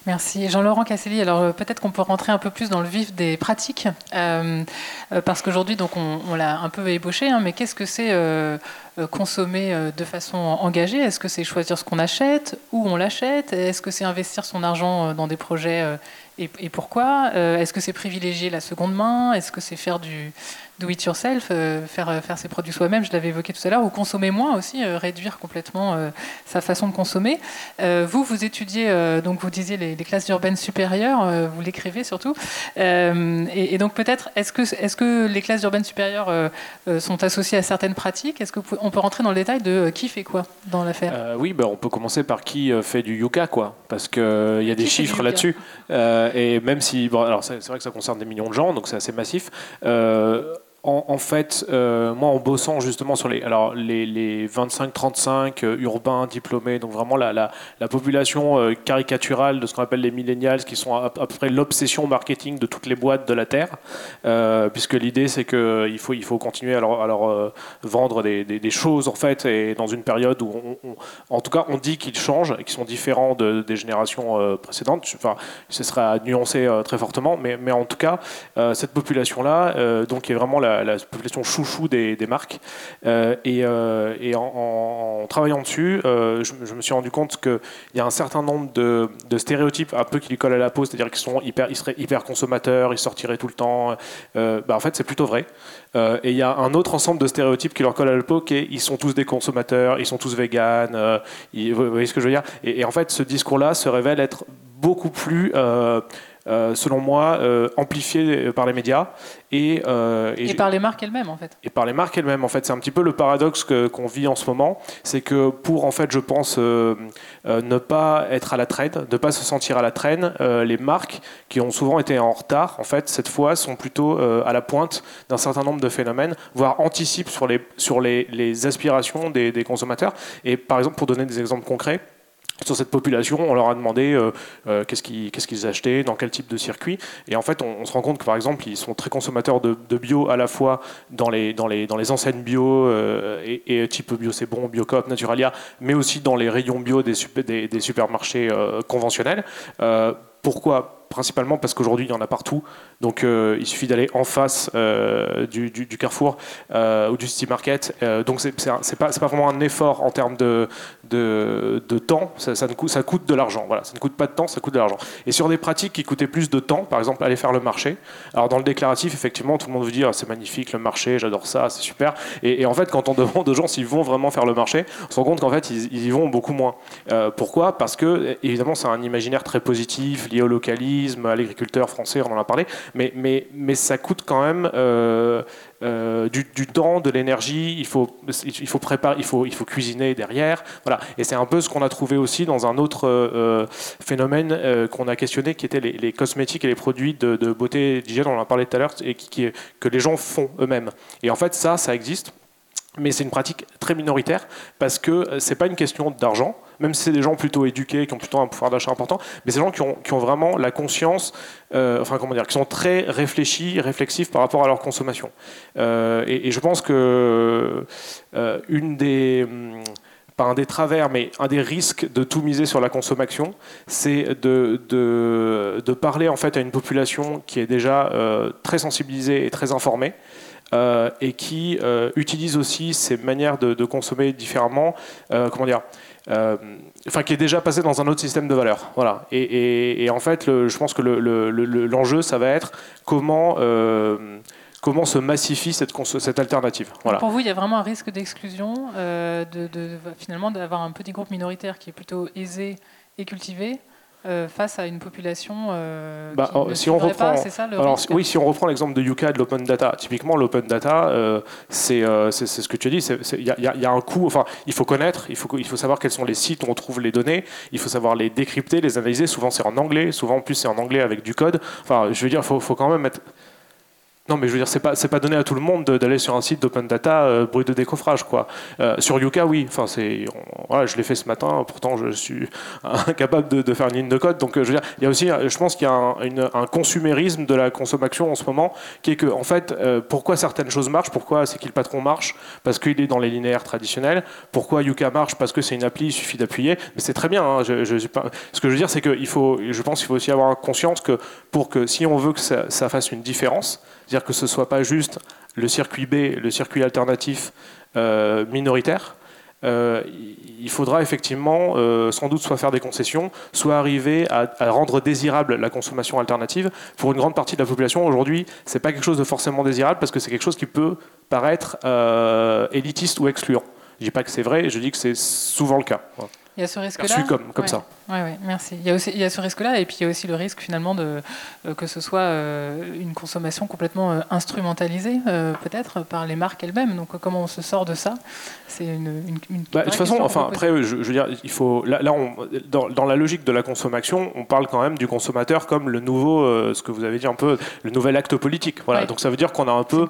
Merci. Jean-Laurent Casselli, alors euh, peut-être qu'on peut rentrer un peu plus dans le vif des pratiques, euh, euh, parce qu'aujourd'hui, on, l'a un peu ébauché, hein, mais qu'est-ce que c'est consommer de façon engagée? Est-ce que c'est choisir ce qu'on achète, où on l'achète? Est-ce que c'est investir son argent dans des projets et, pourquoi? Est-ce que c'est privilégier la seconde main? Est-ce que c'est faire du do it yourself, faire, faire ses produits soi-même, je l'avais évoqué tout à l'heure, ou consommer moins aussi, réduire complètement sa façon de consommer. vous, vous étudiez, donc vous disiez les, classes urbaines supérieures, euh, vous l'écrivez surtout. Euh, et, donc peut-être, est-ce que, est que les classes urbaines supérieures euh, sont associées à certaines pratiques? Est-ce qu'on peut rentrer dans le détail de qui fait quoi dans l'affaire? Oui, ben, on peut commencer par qui fait du yucca, quoi, parce qu'il y a des chiffres là-dessus. et même si, bon, alors c'est vrai que ça concerne des millions de gens, donc c'est assez massif en, fait, euh, moi, en bossant justement sur les, alors, les, les 25-35 euh, urbains diplômés, donc vraiment la, la, population euh, caricaturale de ce qu'on appelle les millennials, qui sont à, peu près l'obsession marketing de toutes les boîtes de la Terre, puisque l'idée, c'est qu'il faut, il faut continuer à leur, vendre des, des, choses, en fait, et dans une période où, en tout cas, on dit qu'ils changent qu'ils sont différents de, des générations précédentes. Enfin, ce sera à nuancer très fortement, mais, mais en tout cas, cette population-là, donc, est vraiment la la, population chouchou des, marques. Euh, et, euh, en, travaillant dessus, euh, je, me suis rendu compte qu'il y a un certain nombre de, stéréotypes un peu qui lui collent à la peau, c'est-à-dire qu'ils sont hyper, ils seraient hyper consommateurs, ils sortiraient tout le temps. Bah, en fait, c'est plutôt vrai. et il y a un autre ensemble de stéréotypes qui leur collent à la peau, qui est ils sont tous des consommateurs, ils sont tous véganes. vous voyez ce que je veux dire? Et, en fait, ce discours-là se révèle être beaucoup plus selon moi, euh, amplifié par les médias. Et, euh, et, par les marques elles-mêmes, en fait. Et par les marques elles-mêmes, en fait. C'est un petit peu le paradoxe qu'on vit en ce moment. C'est que pour, en fait, je pense, ne pas être à la traîne, ne pas se sentir à la traîne, les marques qui ont souvent été en retard, en fait, cette fois, sont plutôt à la pointe d'un certain nombre de phénomènes, voire anticipent sur les, sur les, les aspirations des, des consommateurs. Et par exemple, pour donner des exemples concrets, sur cette population, on leur a demandé euh, euh, qu'est-ce qu'ils achetaient, dans quel type de circuit. Et en fait, on, se rend compte que par exemple, ils sont très consommateurs de, bio à la fois dans les, enseignes bio euh, et, type bio bon, Biocoop, Naturalia, mais aussi dans les rayons bio des supermarchés conventionnels. pourquoi? Principalement parce qu'aujourd'hui il y en a partout. Donc euh, il suffit d'aller en face euh, du, Carrefour euh, ou du City Market. donc c'est pas, pas vraiment un effort en termes de, de, temps, ça, ça, coûte, ça coûte de l'argent. Voilà, ça ne coûte pas de temps, ça coûte de l'argent. Et sur des pratiques qui coûtaient plus de temps, par exemple aller faire le marché. Alors dans le déclaratif, effectivement, tout le monde veut dire c'est magnifique le marché, j'adore ça, c'est super. Et, en fait, quand on demande aux gens s'ils vont vraiment faire le marché, on se rend compte qu'en fait ils, ils, y vont beaucoup moins. pourquoi? Parce que évidemment c'est un imaginaire très positif lié au localisme à l'agriculteur français, on en a parlé, mais, mais, mais ça coûte quand même euh, euh, du, temps, de l'énergie, il faut, il faut préparer, il faut, il faut cuisiner derrière. Voilà. Et c'est un peu ce qu'on a trouvé aussi dans un autre euh, phénomène qu'on a questionné, qui était les, cosmétiques et les produits de, beauté d'hygiène, on en a parlé tout à l'heure, et qui, que les gens font eux-mêmes. Et en fait, ça, ça existe. Mais c'est une pratique très minoritaire parce que c'est pas une question d'argent, même si c'est des gens plutôt éduqués, qui ont plutôt un pouvoir d'achat important, mais c'est des gens qui ont, qui ont vraiment la conscience, euh, enfin comment dire, qui sont très réfléchis, réflexifs par rapport à leur consommation. Euh, et, je pense que euh, une des pas un des travers, mais un des risques de tout miser sur la consommation, c'est de, de, de, parler en fait à une population qui est déjà très sensibilisée et très informée, euh, et qui euh, utilise aussi ces manières de, consommer différemment, euh, comment dire, enfin qui est déjà passé dans un autre système de valeurs. Voilà. Et, en fait, je pense que l'enjeu, ça va être comment comment se massifie cette, alternative. Pour vous, il y a vraiment un risque d'exclusion, de, finalement d'avoir un petit groupe minoritaire qui est plutôt aisé et cultivé euh, face à une population euh, bah, qui ne si on reprend, c'est ça le alors, Oui, si on reprend l'exemple de Yuka de l'open data, typiquement l'open data, euh, c'est ce que tu as dit, il y, y, a un coût, enfin, il faut connaître, il faut, il faut savoir quels sont les sites où on trouve les données, il faut savoir les décrypter, les analyser, souvent c'est en anglais, souvent en plus c'est en anglais avec du code, enfin, je veux dire, il faut, faut quand même être non, mais je veux dire, c'est pas, c'est pas donné à tout le monde d'aller sur un site d'open data euh, bruit de décoffrage, quoi. Euh, sur Yuka, oui. Enfin, c'est, voilà, je l'ai fait ce matin. Pourtant, je suis incapable de, faire une ligne de code. Donc, euh, je veux dire, il y a aussi, je pense qu'il y a un, un, consumérisme de la consommation en ce moment, qui est que, en fait, pourquoi certaines choses marchent Pourquoi c'est qu'il patron marche Parce qu'il est dans les linéaires traditionnels. Pourquoi Yuka marche Parce que c'est une appli, il suffit d'appuyer. Mais c'est très bien. Hein. Ce que je veux dire, c'est qu'il faut, je pense qu'il faut aussi avoir conscience que pour que, si on veut que ça fasse une différence, c'est-à-dire que ce ne soit pas juste le circuit B, le circuit alternatif euh, minoritaire. Euh, il faudra effectivement euh, sans doute soit faire des concessions, soit arriver à, rendre désirable la consommation alternative. Pour une grande partie de la population, aujourd'hui, ce n'est pas quelque chose de forcément désirable parce que c'est quelque chose qui peut paraître élitiste ou excluant. Je ne dis pas que c'est vrai, je dis que c'est souvent le cas. Il y a ce risque-là? comme, comme ça. Oui, ouais, merci. Il y, a aussi, il y a ce risque-là, et puis il y a aussi le risque finalement de, euh, que ce soit euh, une consommation complètement euh, instrumentalisée, peut-être, par les marques elles-mêmes. Donc comment on se sort de ça? C'est une, une, bah, De toute façon, enfin, après, je, veux dire, il faut, là, là on, dans, dans, la logique de la consommation, on parle quand même du consommateur comme le nouveau, ce que vous avez dit un peu, le nouvel acte politique. Voilà. Donc ça veut dire qu'on a un peu,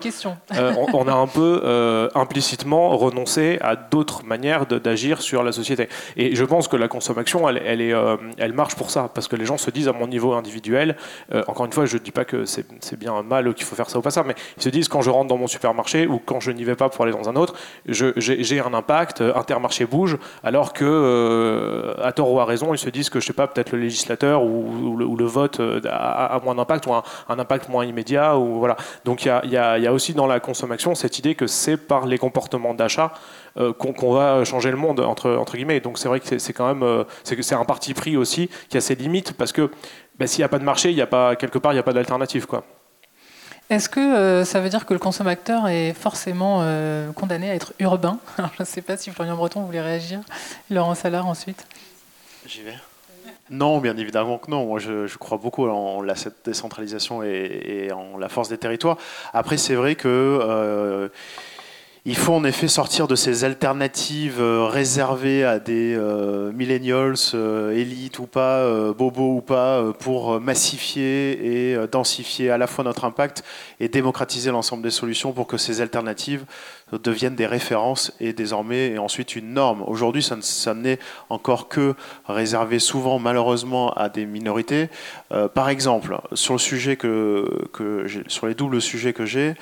on, on, a un peu implicitement renoncé à d'autres manières d'agir sur la société. Et je pense que la consommation, elle, elle est euh, elle marche pour ça, parce que les gens se disent à mon niveau individuel, euh, encore une fois, je ne dis pas que c'est bien mal qu'il faut faire ça ou pas ça, mais ils se disent quand je rentre dans mon supermarché ou quand je n'y vais pas pour aller dans un autre, j'ai un impact, euh, Intermarché bouge, alors que, à tort ou à raison, ils se disent que, je sais pas, peut-être le législateur ou, le, vote a, moins d'impact ou un, impact moins immédiat. Donc il y a, y a aussi dans la consommation cette idée que c'est par les comportements d'achat euh, qu'on va changer le monde entre, entre guillemets. Donc c'est vrai que c'est quand même euh, c'est un parti pris aussi qui a ses limites parce que bah, s'il n'y a pas de marché, il y a pas quelque part il n'y a pas d'alternative quoi. Est-ce que euh, ça veut dire que le consommateur est forcément condamné à être urbain? Alors, Je ne sais pas si Florian Breton voulait réagir. Laurent Salard ensuite. J'y vais. Non, bien évidemment que non. Moi, je, crois beaucoup en la cette décentralisation et, et, en la force des territoires. Après, c'est vrai que il faut en effet sortir de ces alternatives euh, réservées à des euh, millennials, euh, élites ou pas, bobos ou pas, pour massifier et densifier à la fois notre impact et démocratiser l'ensemble des solutions pour que ces alternatives deviennent des références et désormais et ensuite une norme. Aujourd'hui, ça, n'est encore que réservé souvent malheureusement à des minorités. par exemple, sur le sujet que, sur les doubles sujets que j'ai,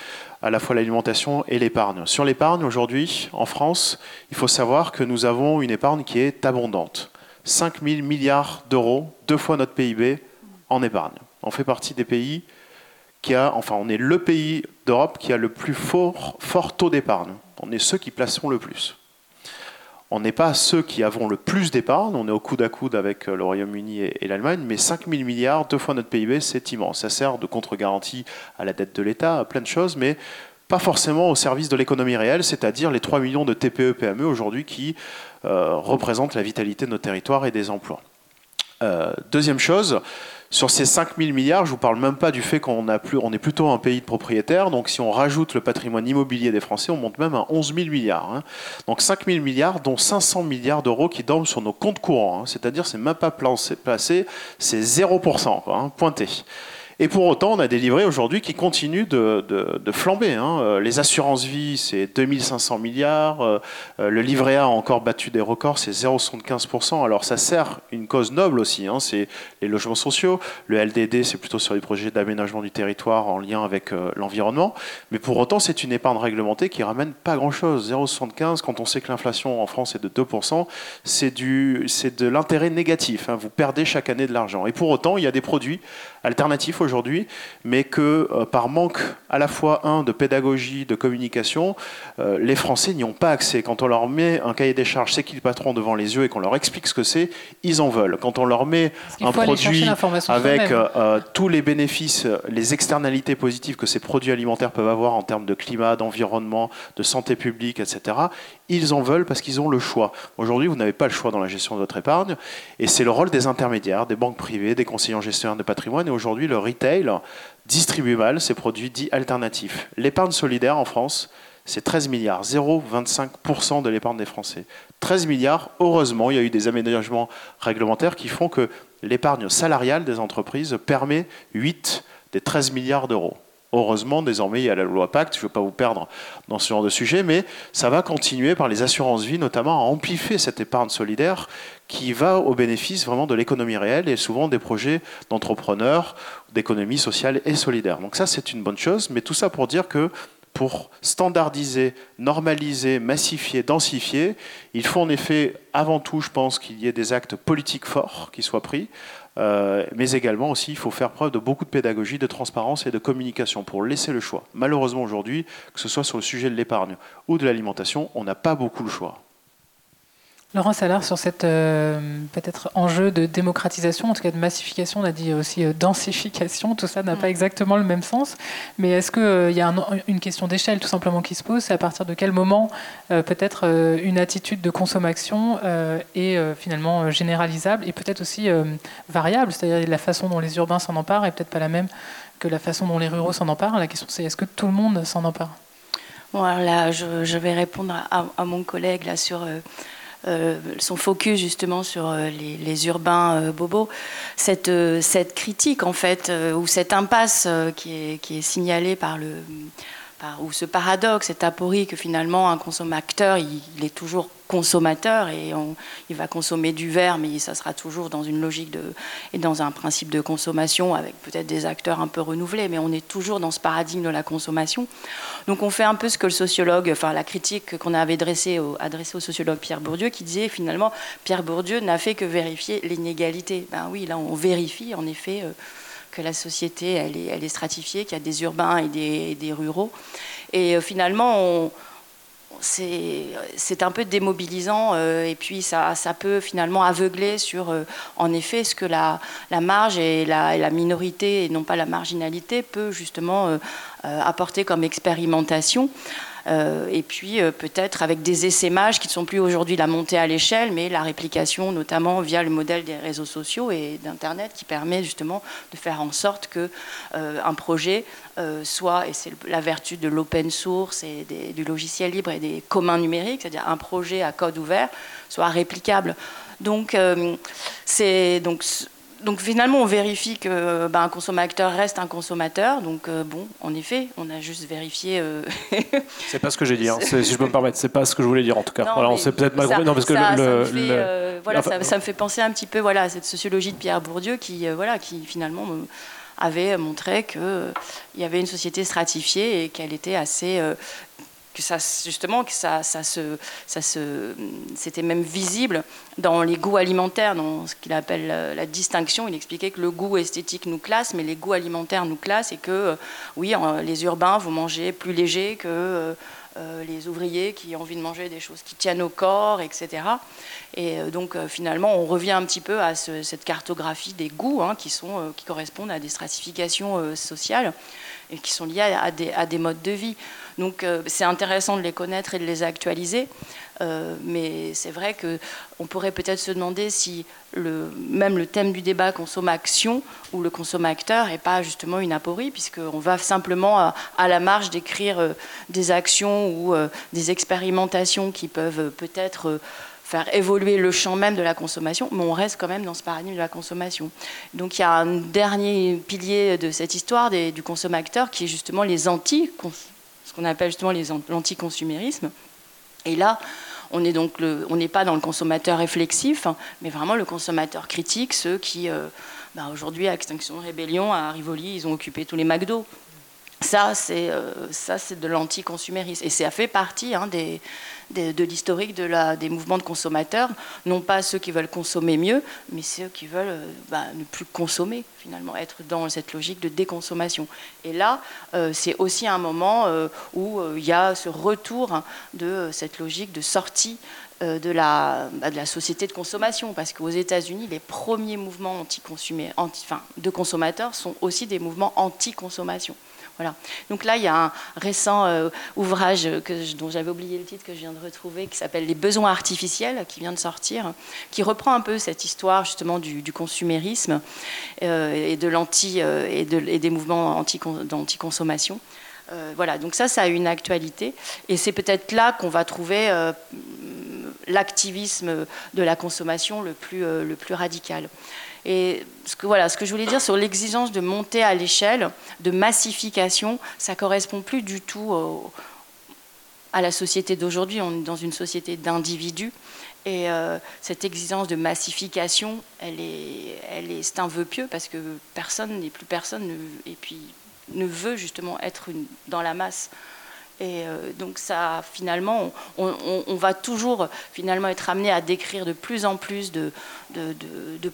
à la fois l'alimentation et l'épargne. Sur l'épargne, aujourd'hui, en France, il faut savoir que nous avons une épargne qui est abondante. 5 000 milliards d'euros, deux fois notre PIB, en épargne. On fait partie des pays qui a, enfin, on est le pays d'Europe qui a le plus fort, fort taux d'épargne. On est ceux qui placeront le plus. On n'est pas ceux qui avons le plus d'épargne, on est au coude à coude avec euh, le Royaume-Uni et, l'Allemagne, mais 5 000 milliards, deux fois notre PIB, c'est immense. Ça sert de contre-garantie à la dette de l'État, à plein de choses, mais pas forcément au service de l'économie réelle, c'est-à-dire les 3 millions de TPE-PME aujourd'hui qui euh, représentent la vitalité de nos territoires et des emplois. Euh, deuxième chose, sur ces 5 000 milliards, je ne vous parle même pas du fait qu'on on est plutôt un pays de propriétaires. Donc si on rajoute le patrimoine immobilier des Français, on monte même à 11 000 milliards. Hein. Donc 5 000 milliards, dont 500 milliards d'euros qui dorment sur nos comptes courants. Hein. C'est-à-dire c'est même pas placé, c'est 0%, hein, pointé. Et pour autant, on a des livrets aujourd'hui qui continuent de, flamber. Hein. Euh, les assurances vie, c'est 2500 milliards. Euh, euh, le livret A a encore battu des records, c'est 0,75%. Alors ça sert une cause noble aussi, hein. c'est les logements sociaux. Le LDD, c'est plutôt sur les projets d'aménagement du territoire en lien avec l'environnement. Mais pour autant, c'est une épargne réglementée qui ramène pas grand-chose. 0,75, quand on sait que l'inflation en France est de 2%, c'est de l'intérêt négatif. Hein. Vous perdez chaque année de l'argent. Et pour autant, il y a des produits alternatifs aujourd'hui, mais que euh, par manque à la fois, un, de pédagogie, de communication, euh, les Français n'y ont pas accès. Quand on leur met un cahier des charges, c'est qui le patron devant les yeux et qu'on leur explique ce que c'est, ils en veulent. Quand on leur met un produit avec euh, tous les bénéfices, les externalités positives que ces produits alimentaires peuvent avoir en termes de climat, d'environnement, de santé publique, etc., ils en veulent parce qu'ils ont le choix. Aujourd'hui, vous n'avez pas le choix dans la gestion de votre épargne, et c'est le rôle des intermédiaires, des banques privées, des conseillers en gestion de patrimoine, et aujourd'hui, le retail distribue mal ces produits dits alternatifs. L'épargne solidaire en France, c'est 13 milliards, 0,25% de l'épargne des Français. 13 milliards, heureusement, il y a eu des aménagements réglementaires qui font que l'épargne salariale des entreprises permet 8 des 13 milliards d'euros. Heureusement, désormais, il y a la loi Pacte, je ne veux pas vous perdre dans ce genre de sujet, mais ça va continuer par les assurances vie, notamment, à amplifier cette épargne solidaire qui va au bénéfice vraiment de l'économie réelle et souvent des projets d'entrepreneurs, d'économie sociale et solidaire. Donc ça, c'est une bonne chose, mais tout ça pour dire que pour standardiser, normaliser, massifier, densifier, il faut en effet, avant tout, je pense, qu'il y ait des actes politiques forts qui soient pris, mais également aussi, il faut faire preuve de beaucoup de pédagogie, de transparence et de communication pour laisser le choix. Malheureusement, aujourd'hui, que ce soit sur le sujet de l'épargne ou de l'alimentation, on n'a pas beaucoup le choix. Laurent Salard, sur cet euh, peut-être enjeu de démocratisation, en tout cas de massification, on a dit aussi euh, densification, tout ça n'a mm. pas exactement le même sens. Mais est-ce qu'il euh, y a une question d'échelle tout simplement qui se pose C'est à partir de quel moment peut-être une attitude de consommation est finalement généralisable et peut-être aussi variable? C'est-à-dire la façon dont les urbains s'en emparent est peut-être pas la même que la façon dont les ruraux s'en emparent. La question c'est est-ce que tout le monde s'en empare? Bon, alors là, je, vais répondre à, à, mon collègue là sur euh, son focus justement sur euh, les, urbains euh, bobos, cette, critique en fait, ou cette impasse qui est, signalée par le ou ce paradoxe, cette aporie que finalement un consommateur, il, est toujours consommateur et il va consommer du verre, mais ça sera toujours dans une logique de, et dans un principe de consommation avec peut-être des acteurs un peu renouvelés, mais on est toujours dans ce paradigme de la consommation. Donc on fait un peu ce que le sociologue, enfin la critique qu'on avait adressée au, sociologue Pierre Bourdieu, qui disait finalement Pierre Bourdieu n'a fait que vérifier l'inégalité. Ben oui, là on vérifie en effet. Euh, que la société elle est, stratifiée, qu'il y a des urbains et des, ruraux. Et euh, finalement, c'est un peu démobilisant euh, et puis ça, peut finalement aveugler sur, euh, en effet, ce que la, marge et la, la, minorité, et non pas la marginalité, peut justement apporter comme expérimentation. Euh, et puis euh, peut-être avec des essaimages qui ne sont plus aujourd'hui la montée à l'échelle, mais la réplication notamment via le modèle des réseaux sociaux et d'Internet qui permet justement de faire en sorte que euh, un projet soit, et c'est la vertu de l'open source et du logiciel libre et des communs numériques, c'est-à-dire un projet à code ouvert, soit réplicable. Donc, c'est donc donc finalement, on vérifie que ben, un consommateur reste un consommateur. Donc euh, bon, en effet, on a juste vérifié. Euh... c'est pas ce que j'ai dit. Hein. Si je peux me permettre, c'est pas ce que je voulais dire en tout cas. Non, c'est peut-être mal Non, parce que ça, le, ça, me fait, euh, voilà, ça, me fait penser un petit peu, voilà, à cette sociologie de Pierre Bourdieu qui, euh, voilà, qui finalement avait montré qu'il y avait une société stratifiée et qu'elle était assez que ça, justement, que ça, ça se, ça se, c'était même visible dans les goûts alimentaires, dans ce qu'il appelle la, distinction. Il expliquait que le goût esthétique nous classe, mais les goûts alimentaires nous classent et que, euh, oui, les urbains vont manger plus léger que euh, euh, les ouvriers qui ont envie de manger des choses qui tiennent au corps, etc. Et donc, finalement, on revient un petit peu à cette cartographie des goûts hein, qui, sont, qui correspondent à des stratifications sociales et qui sont liées à des, à des modes de vie. Donc euh, c'est intéressant de les connaître et de les actualiser. Euh, mais c'est vrai qu'on pourrait peut-être se demander si même le thème du débat consomme-action ou le consomme-acteur n'est pas justement une aporie, puisqu'on va simplement à, la marge d'écrire euh, des actions ou des expérimentations qui peuvent peut-être faire évoluer le champ même de la consommation, mais on reste quand même dans ce paradigme de la consommation. Donc il y a un dernier pilier de cette histoire du consommateur qui est justement les anti, ce qu'on appelle justement l'anticonsumérisme. Et là, on n'est donc on n'est pas dans le consommateur réflexif, hein, mais vraiment le consommateur critique, ceux qui, euh, bah, aujourd'hui, à Extinction Rébellion, à Rivoli, ils ont occupé tous les McDo. Ça, c'est euh, ça, c'est de l'anticonsumérisme. Et ça fait partie hein, des, de l'historique de la, des mouvements de consommateurs, non pas ceux qui veulent consommer mieux, mais ceux qui veulent euh, bah, ne plus consommer, finalement, être dans cette logique de déconsommation. Et là, euh, c'est aussi un moment où il y a ce retour de cette logique de sortie de la, bah, de la société de consommation, parce qu'aux États-Unis, les premiers mouvements anti, enfin, de consommateurs sont aussi des mouvements anti-consommation. Voilà. Donc là, il y a un récent euh, ouvrage que dont j'avais oublié le titre que je viens de retrouver, qui s'appelle Les besoins artificiels, qui vient de sortir, qui reprend un peu cette histoire justement du, consumérisme euh, et, de l'anti, euh, et, des mouvements d'anti-consommation. voilà, donc ça, ça a une actualité. Et c'est peut-être là qu'on va trouver l'activisme de la consommation le plus, le plus radical. Et ce que, voilà, ce que je voulais dire sur l'exigence de monter à l'échelle, de massification, ça ne correspond plus du tout à la société d'aujourd'hui. On est dans une société d'individus. Et euh, cette exigence de massification, elle est, elle est, c'est un vœu pieux parce que personne, n'est plus personne, ne, et puis ne veut justement être dans la masse. Et euh, donc ça, finalement, on, va toujours finalement être amené à décrire de plus en plus de,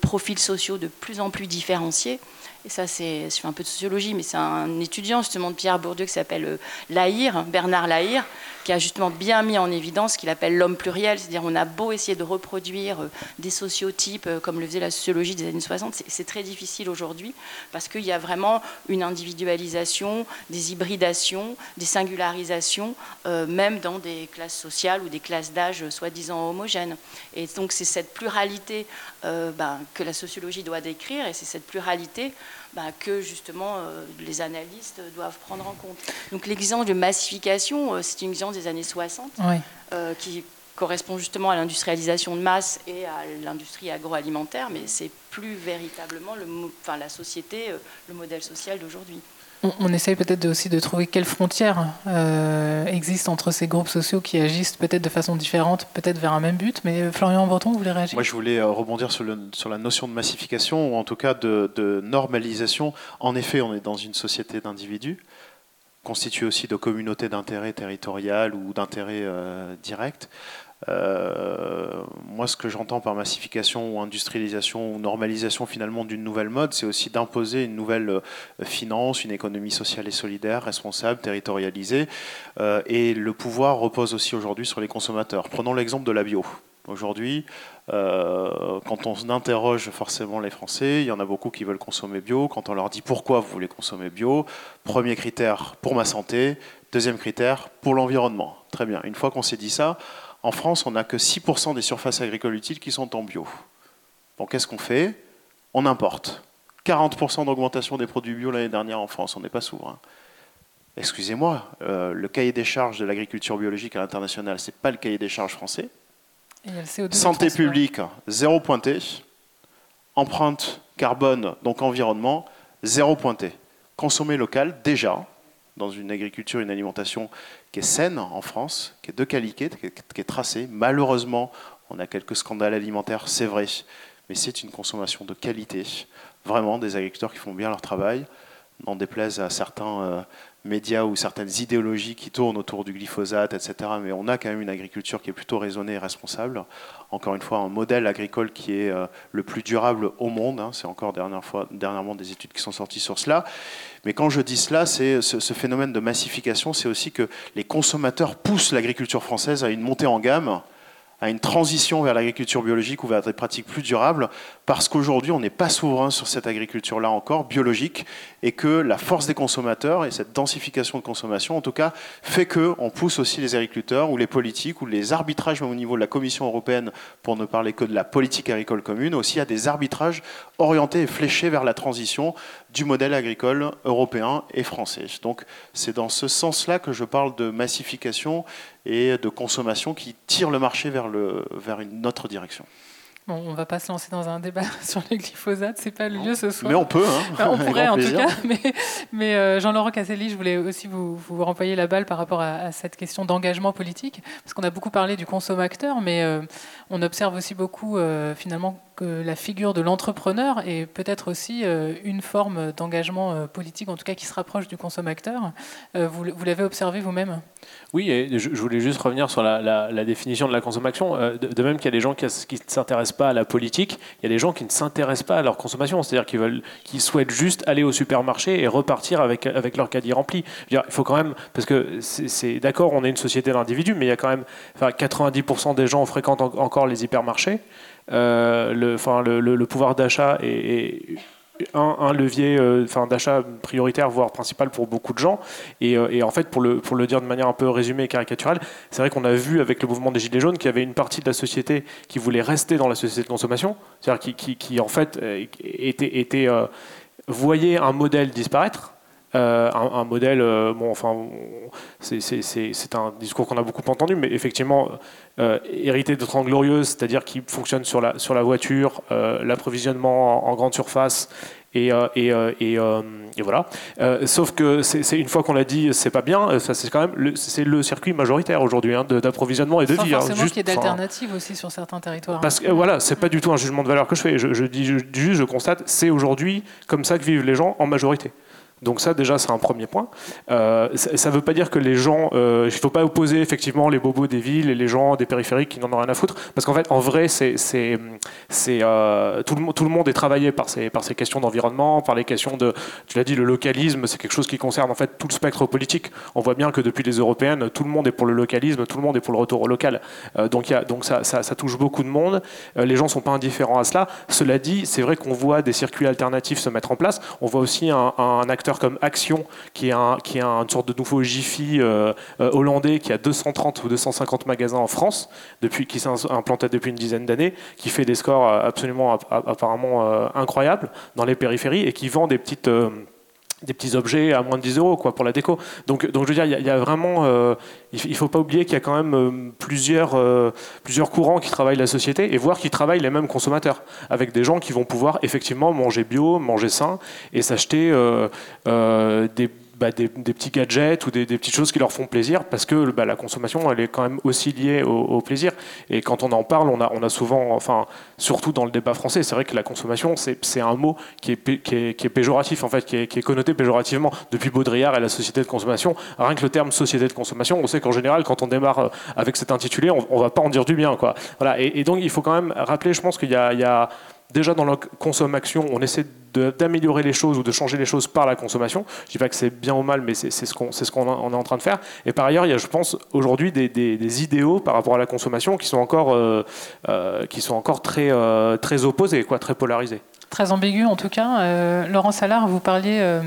profils sociaux de plus en plus différenciés. Et ça, c'est, un peu de sociologie, mais c'est un étudiant justement de Pierre Bourdieu qui s'appelle euh, Lahire, Bernard Lahire, qui a justement bien mis en évidence ce qu'il appelle l'homme pluriel, c'est-à-dire on a beau essayer de reproduire euh, des sociotypes euh, comme le faisait la sociologie des années 60, c'est très difficile aujourd'hui parce qu'il y a vraiment une individualisation, des hybridations, des singularisations, euh, même dans des classes sociales ou des classes d'âge soi-disant homogènes. Et donc c'est cette pluralité ben, que la sociologie doit décrire et c'est cette pluralité bah, que justement euh, les analystes doivent prendre en compte. Donc l'exigence de massification, euh, c'est une exigence des années 60 euh, qui correspond justement à l'industrialisation de masse et à l'industrie agroalimentaire, mais c'est plus véritablement le, enfin, la société, le modèle social d'aujourd'hui on, essaye peut-être aussi de trouver quelles frontières euh, existent entre ces groupes sociaux qui agissent peut-être de façon différente, peut-être vers un même but. Mais euh, Florian Breton, vous voulez réagir? Moi, je voulais euh, rebondir sur, la notion de massification, ou en tout cas de, normalisation. En effet, on est dans une société d'individus, constituée aussi de communautés d'intérêts territoriales ou d'intérêts directs. Euh, moi, ce que j'entends par massification ou industrialisation ou normalisation finalement d'une nouvelle mode, c'est aussi d'imposer une nouvelle euh, finance, une économie sociale et solidaire, responsable, territorialisée. Euh, et le pouvoir repose aussi aujourd'hui sur les consommateurs. Prenons l'exemple de la bio. Aujourd'hui, quand on interroge forcément les Français, il y en a beaucoup qui veulent consommer bio. Quand on leur dit pourquoi vous voulez consommer bio, premier critère pour ma santé, deuxième critère pour l'environnement. Très bien. Une fois qu'on s'est dit ça, en France, on n'a que 6% des surfaces agricoles utiles qui sont en bio. Donc qu'est-ce qu'on fait? On importe. 40% d'augmentation des produits bio l'année dernière en France, on n'est pas souverain. Excusez-moi, euh, le cahier des charges de l'agriculture biologique à l'international, ce n'est pas le cahier des charges français. Santé publique, zéro pointé. Empreinte carbone, donc environnement, zéro pointé. Consommer local, déjà, dans une agriculture, une alimentation qui est saine en France, qui est de qualité, qui est tracée. Malheureusement, on a quelques scandales alimentaires, c'est vrai, mais c'est une consommation de qualité. Vraiment, des agriculteurs qui font bien leur travail, n'en déplaise à certains euh, médias ou certaines idéologies qui tournent autour du glyphosate, etc. Mais on a quand même une agriculture qui est plutôt raisonnée et responsable. Encore une fois, un modèle agricole qui est euh, le plus durable au monde. Hein. C'est encore dernière fois, dernièrement des études qui sont sorties sur cela. Mais quand je dis cela, c'est ce, ce, phénomène de massification, c'est aussi que les consommateurs poussent l'agriculture française à une montée en gamme à une transition vers l'agriculture biologique ou vers des pratiques plus durables, parce qu'aujourd'hui, on n'est pas souverain sur cette agriculture-là encore, biologique, et que la force des consommateurs et cette densification de consommation, en tout cas, fait qu'on pousse aussi les agriculteurs ou les politiques ou les arbitrages au niveau de la Commission européenne, pour ne parler que de la politique agricole commune, aussi à des arbitrages orientés et fléchés vers la transition du modèle agricole européen et français. Donc c'est dans ce sens-là que je parle de massification et de consommation qui tirent le marché vers, le, vers une autre direction. Bon, on va pas se lancer dans un débat sur le glyphosate, c'est pas le lieu ce soir. Mais on peut, hein. on pourrait en tout cas. Mais, mais euh, Jean-Laurent Casselli, je voulais aussi vous, vous renvoyer la balle par rapport à, cette question d'engagement politique, parce qu'on a beaucoup parlé du consommateur, mais euh, on observe aussi beaucoup euh, finalement que la figure de l'entrepreneur est peut-être aussi une forme d'engagement politique, en tout cas qui se rapproche du consommateur. vous, vous l'avez observé vous-même? Oui, et je, voulais juste revenir sur la, définition de la consommation. De, même qu'il y a des gens qui ne s'intéressent pas à la politique, il y a des gens qui ne s'intéressent pas à leur consommation, c'est-à-dire qu'ils qu'ils souhaitent juste aller au supermarché et repartir avec avec leur caddie rempli. il faut quand même, parce que c'est d'accord, on est une société d'individus, mais il y a quand même, enfin, 90% des gens fréquentent encore les hypermarchés. Euh, le, pouvoir d'achat est, un, levier euh, d'achat prioritaire, voire principal pour beaucoup de gens. Euh, et, en fait, pour le, dire de manière un peu résumée et caricaturale, c'est vrai qu'on a vu avec le mouvement des Gilets jaunes qu'il y avait une partie de la société qui voulait rester dans la société de consommation, c'est-à-dire qui, en fait voyait un modèle disparaître euh, un, modèle, euh, bon, enfin, c'est un discours qu'on a beaucoup entendu, mais effectivement, euh, hérité de Trente Glorieuses, c'est-à-dire qui fonctionne sur la, sur la voiture, l'approvisionnement en, grande surface et, et, et, et, voilà. sauf que c'est une fois qu'on l'a dit, c'est pas bien. Ça c'est quand même le, le circuit majoritaire aujourd'hui hein, d'approvisionnement et de Sans vie. Hein, forcément qu'il y ait d'alternatives aussi sur certains territoires. Parce que voilà, c'est pas du tout un jugement de valeur que je fais. Je, je dis juste, je constate, c'est aujourd'hui comme ça que vivent les gens en majorité. Donc ça déjà c'est un premier point. Euh, ça ne veut pas dire que les gens, euh, il ne faut pas opposer effectivement les bobos des villes et les gens des périphériques qui n'en ont rien à foutre, parce qu'en fait en vrai c'est, c'est, euh, tout, le, tout le monde est travaillé par ces, par ces questions d'environnement, par les questions de, tu l'as dit, le localisme, c'est quelque chose qui concerne en fait tout le spectre politique. On voit bien que depuis les européennes, tout le monde est pour le localisme, tout le monde est pour le retour au local. donc y a, donc ça, ça, touche beaucoup de monde. les gens sont pas indifférents à cela. Cela dit, c'est vrai qu'on voit des circuits alternatifs se mettre en place. On voit aussi un acteur comme Action, qui est, une sorte de nouveau Jiffy euh, euh, hollandais qui a 230 ou 250 magasins en France, depuis, qui s'est implanté depuis une dizaine d'années, qui fait des scores absolument apparemment euh, incroyables dans les périphéries et qui vend des petites des petits objets à moins de 10 euros quoi, pour la déco. Donc, donc je veux dire, il y, a vraiment, euh, il ne faut pas oublier qu'il y a quand même euh, plusieurs, euh, plusieurs courants qui travaillent la société et voir qui travaillent les mêmes consommateurs, avec des gens qui vont pouvoir effectivement manger bio, manger sain et s'acheter des bah, des, petits gadgets ou des, petites choses qui leur font plaisir parce que bah, la consommation elle est quand même aussi liée au, plaisir. Et quand on en parle on a, on a souvent enfin surtout dans le débat français c'est vrai que la consommation c'est un mot qui est, qui est, qui, est, péjoratif en fait qui est, connoté péjorativement. Depuis Baudrillard et la société de consommation rien que le terme société de consommation on sait qu'en général quand on démarre euh, avec cet intitulé on, on va pas en dire du bien quoi. Voilà. Et, donc il faut quand même rappeler je pense qu'il y y a déjà dans la consommation, on essaie d'améliorer les choses ou de changer les choses par la consommation. Je ne dis pas que c'est bien ou mal, mais c'est ce qu'on est en train de faire. Et par ailleurs, il y a, je pense, aujourd'hui des, idéaux par rapport à la consommation qui sont encore, euh, euh, qui sont très, euh, très opposés, quoi, très polarisés très ambigu en tout cas. Euh, Laurent Salard, vous parliez, euh,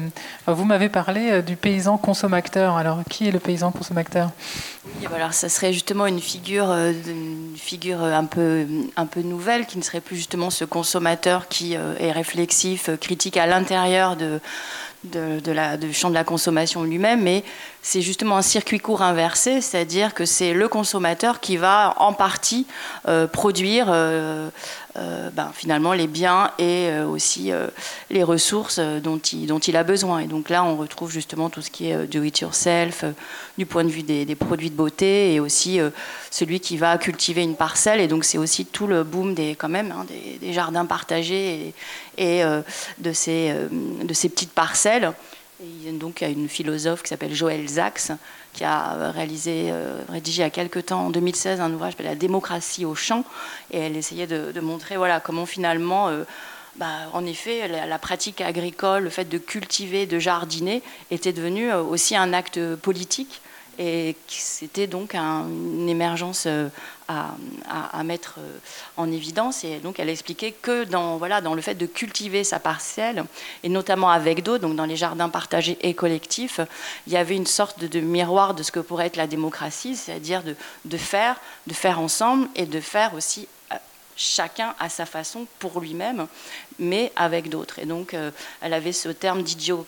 vous m'avez parlé euh, du paysan consommateur. Alors, qui est le paysan consommateur? Oui, alors ça serait justement une figure, une figure un peu, un peu nouvelle, qui ne serait plus justement ce consommateur qui est réflexif, critique à l'intérieur de, de, du champ de la consommation lui-même, mais c'est justement un circuit court inversé, c'est-à-dire que c'est le consommateur qui va en partie produire euh, ben, finalement les biens et euh, aussi euh, les ressources dont il, dont il a besoin. Et donc là, on retrouve justement tout ce qui est do it yourself, du point de vue des, produits de beauté et aussi celui qui va cultiver une parcelle. Et donc c'est aussi tout le boom des, quand même, hein, des, jardins partagés et, de, ces, de ces petites parcelles. Il y a une philosophe qui s'appelle Joël Zaks qui a réalisé, euh, rédigé il y a quelques temps, en 2016, un ouvrage s'appelle La démocratie au champ, et elle essayait de, montrer voilà, comment finalement, euh, bah, en effet, la, pratique agricole, le fait de cultiver, de jardiner, était devenu euh, aussi un acte politique et c'était donc une émergence euh, à, mettre euh, en évidence. Et donc, elle expliquait que dans, voilà, dans le fait de cultiver sa parcelle, et notamment avec d'autres, donc dans les jardins partagés et collectifs, il y avait une sorte de, miroir de ce que pourrait être la démocratie, c'est-à-dire de, faire, de faire ensemble et de faire aussi euh, chacun à sa façon pour lui-même, mais avec d'autres. Et donc, elle avait ce terme d'idiot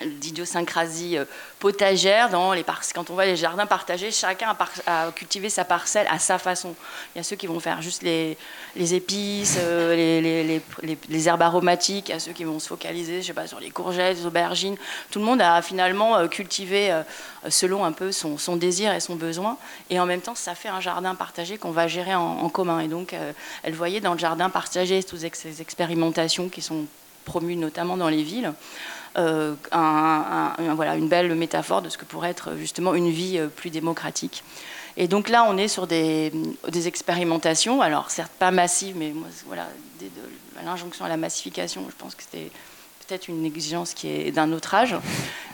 d'idiosyncrasie euh, potagère dans les quand on voit les jardins partagés, chacun a, cultivé sa parcelle à sa façon. Il y a ceux qui vont faire juste les, les épices, euh, les, les, herbes aromatiques, il y a ceux qui vont se focaliser, je sais pas, sur les courgettes, les aubergines. Tout le monde a finalement euh, cultivé selon un peu son, son, désir et son besoin, et en même temps, ça fait un jardin partagé qu'on va gérer en, commun. Et donc, elle voyait dans le jardin partagé toutes ces expérimentations qui sont promues notamment dans les villes. Euh, voilà, une belle métaphore de ce que pourrait être justement une vie euh, plus démocratique. Et donc là, on est sur des, expérimentations, alors certes pas massives, mais voilà, l'injonction à la massification, je pense que c'était peut-être une exigence qui est d'un autre âge.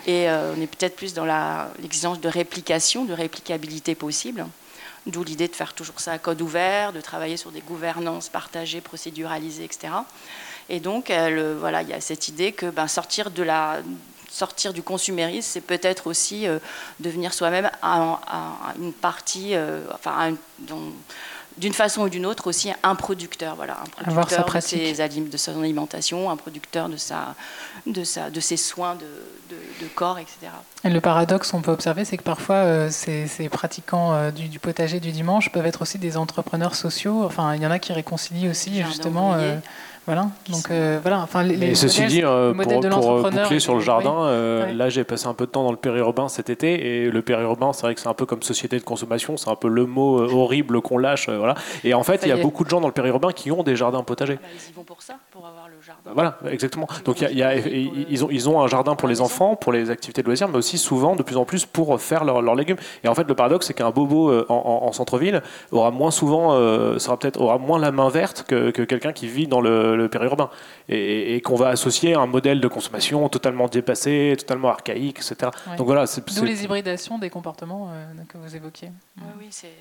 Et euh, on est peut-être plus dans l'exigence de réplication, de réplicabilité possible. D'où l'idée de faire toujours ça à code ouvert, de travailler sur des gouvernances partagées, procéduralisées, etc. Et donc, voilà, il y a cette idée que ben, sortir, de la, sortir du consumérisme, c'est peut-être aussi euh, devenir soi-même une partie, euh, enfin, d'une façon ou d'une autre aussi un producteur, voilà, un producteur de, ses, de son alimentation, un producteur de, sa, de, sa, de ses soins de, de, corps, etc. Et le paradoxe qu'on peut observer, c'est que parfois euh, ces, ces, pratiquants du, du, potager du dimanche peuvent être aussi des entrepreneurs sociaux. Enfin, il y en a qui réconcilient aussi justement. Voilà. Donc euh, voilà. Enfin, les, et ceci dit, euh, pour, pour euh, boucler sur le jardin, là j'ai passé un peu de temps dans le périurbain cet été et le périurbain, c'est vrai que c'est un peu comme société de consommation, c'est un peu le mot horrible qu'on lâche, voilà. Et en fait, il y a beaucoup de gens dans le périurbain qui ont des jardins potagers. Bah, ils y vont pour ça, pour avoir le jardin. Voilà, exactement. Donc il y a, ils ont ils ont un jardin pour les enfants, pour les activités de loisirs, mais aussi souvent de plus en plus pour faire leurs légumes. Et en fait, le paradoxe, c'est qu'un bobo en, centre-ville aura moins souvent, sera peut-être aura moins la main verte que, que quelqu'un qui vit dans le le, périurbain, et, qu'on va associer à un modèle de consommation totalement dépassé, totalement archaïque, etc. Donc voilà, c'est d'où les hybridations des comportements euh, que vous évoquiez. Oui, oui c'est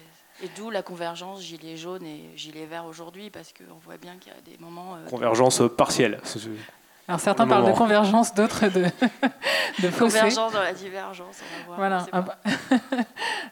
et d'où la convergence gilet jaune et gilet vert aujourd'hui, parce qu'on voit bien qu'il y a des moments. Euh, convergence partielle. Alors certains parlent de convergence, d'autres de, de Convergence dans la divergence, on va voir. Voilà.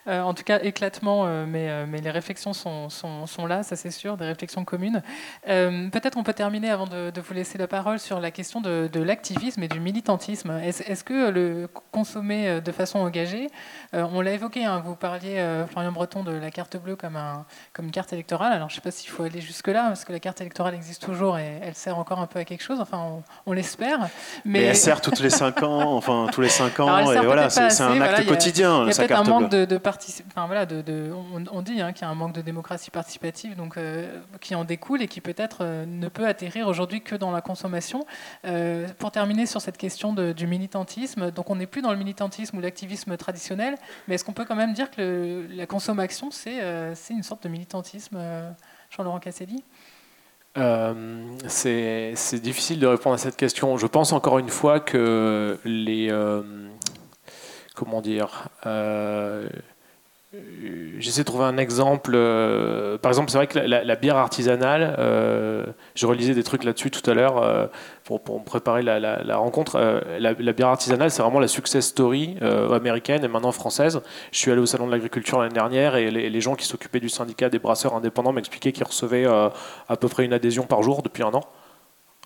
Euh, en tout cas, éclatement, euh, mais, euh, mais les réflexions sont, sont, sont là, ça c'est sûr, des réflexions communes. Peut-être on peut terminer avant de, de, vous laisser la parole sur la question de, de l'activisme et du militantisme. Est-ce que le consommer de façon engagée, on l'a évoqué, hein, vous parliez, Florian Breton, de la carte bleue comme, un, comme une carte électorale. Alors je ne sais pas s'il faut aller jusque-là, parce que la carte électorale existe toujours et elle sert encore un peu à quelque chose. Enfin, on, on l'espère. Mais... elle sert toutes les 5 ans, enfin tous les 5 ans, et voilà, c'est un acte quotidien. Il y a, peut-être un manque de, de enfin, voilà, de, de, on, dit hein, qu'il y a un manque de démocratie participative, donc euh, qui en découle et qui peut-être euh, ne peut atterrir aujourd'hui que dans la consommation. Euh, pour terminer sur cette question du militantisme, donc on n'est plus dans le militantisme ou l'activisme traditionnel, mais est-ce qu'on peut quand même dire que la consommation c'est une sorte de militantisme, Jean-Laurent Casselli euh, c'est difficile de répondre à cette question. Je pense encore une fois que les. Euh, comment dire euh, J'essaie de trouver un exemple. par exemple, c'est vrai que la, bière artisanale, je relisais des trucs là-dessus tout à l'heure pour, pour, préparer la, la, rencontre. La, bière artisanale, c'est vraiment la success story américaine et maintenant française. Je suis allé au Salon de l'Agriculture l'année dernière et les gens qui s'occupaient du syndicat des brasseurs indépendants m'expliquaient qu'ils recevaient à peu près une adhésion par jour depuis un an.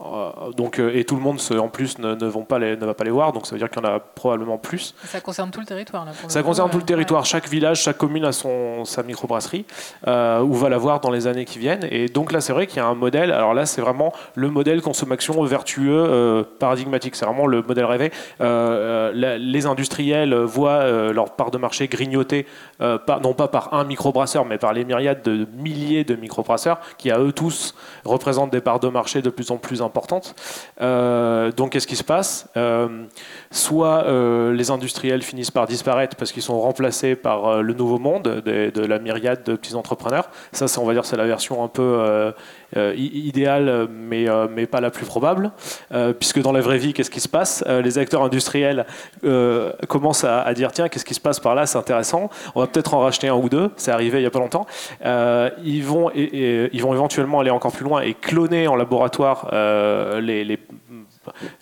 Euh, donc, euh, et tout le monde, en plus, ne, vont pas les, ne va pas les voir, donc ça veut dire qu'il y en a probablement plus. Ça concerne tout le territoire là, Ça concerne tout le territoire. Chaque village, chaque commune a son, sa microbrasserie, euh, ou va l'avoir dans les années qui viennent. Et donc là, c'est vrai qu'il y a un modèle. Alors là, c'est vraiment le modèle consommation vertueux euh, paradigmatique. C'est vraiment le modèle rêvé. les industriels voient leur part de marché grignotée, non pas par un microbrasseur, mais par les myriades de milliers de microbrasseurs qui, à eux tous, représentent des parts de marché de plus en plus importantes importante. Euh, donc qu'est-ce qui se passe? Euh, Soit euh, les industriels finissent par disparaître parce qu'ils sont remplacés par le nouveau monde de, la myriade de petits entrepreneurs. Ça, on va dire, c'est la version un peu idéale, mais, mais pas la plus probable. puisque dans la vraie vie, qu'est-ce qui se passe? Les acteurs industriels commencent à, dire tiens, qu'est-ce qui se passe par là? C'est intéressant. On va peut-être en racheter un ou deux. C'est arrivé il n'y a pas longtemps. ils, vont, ils vont éventuellement aller encore plus loin et cloner en laboratoire euh, les,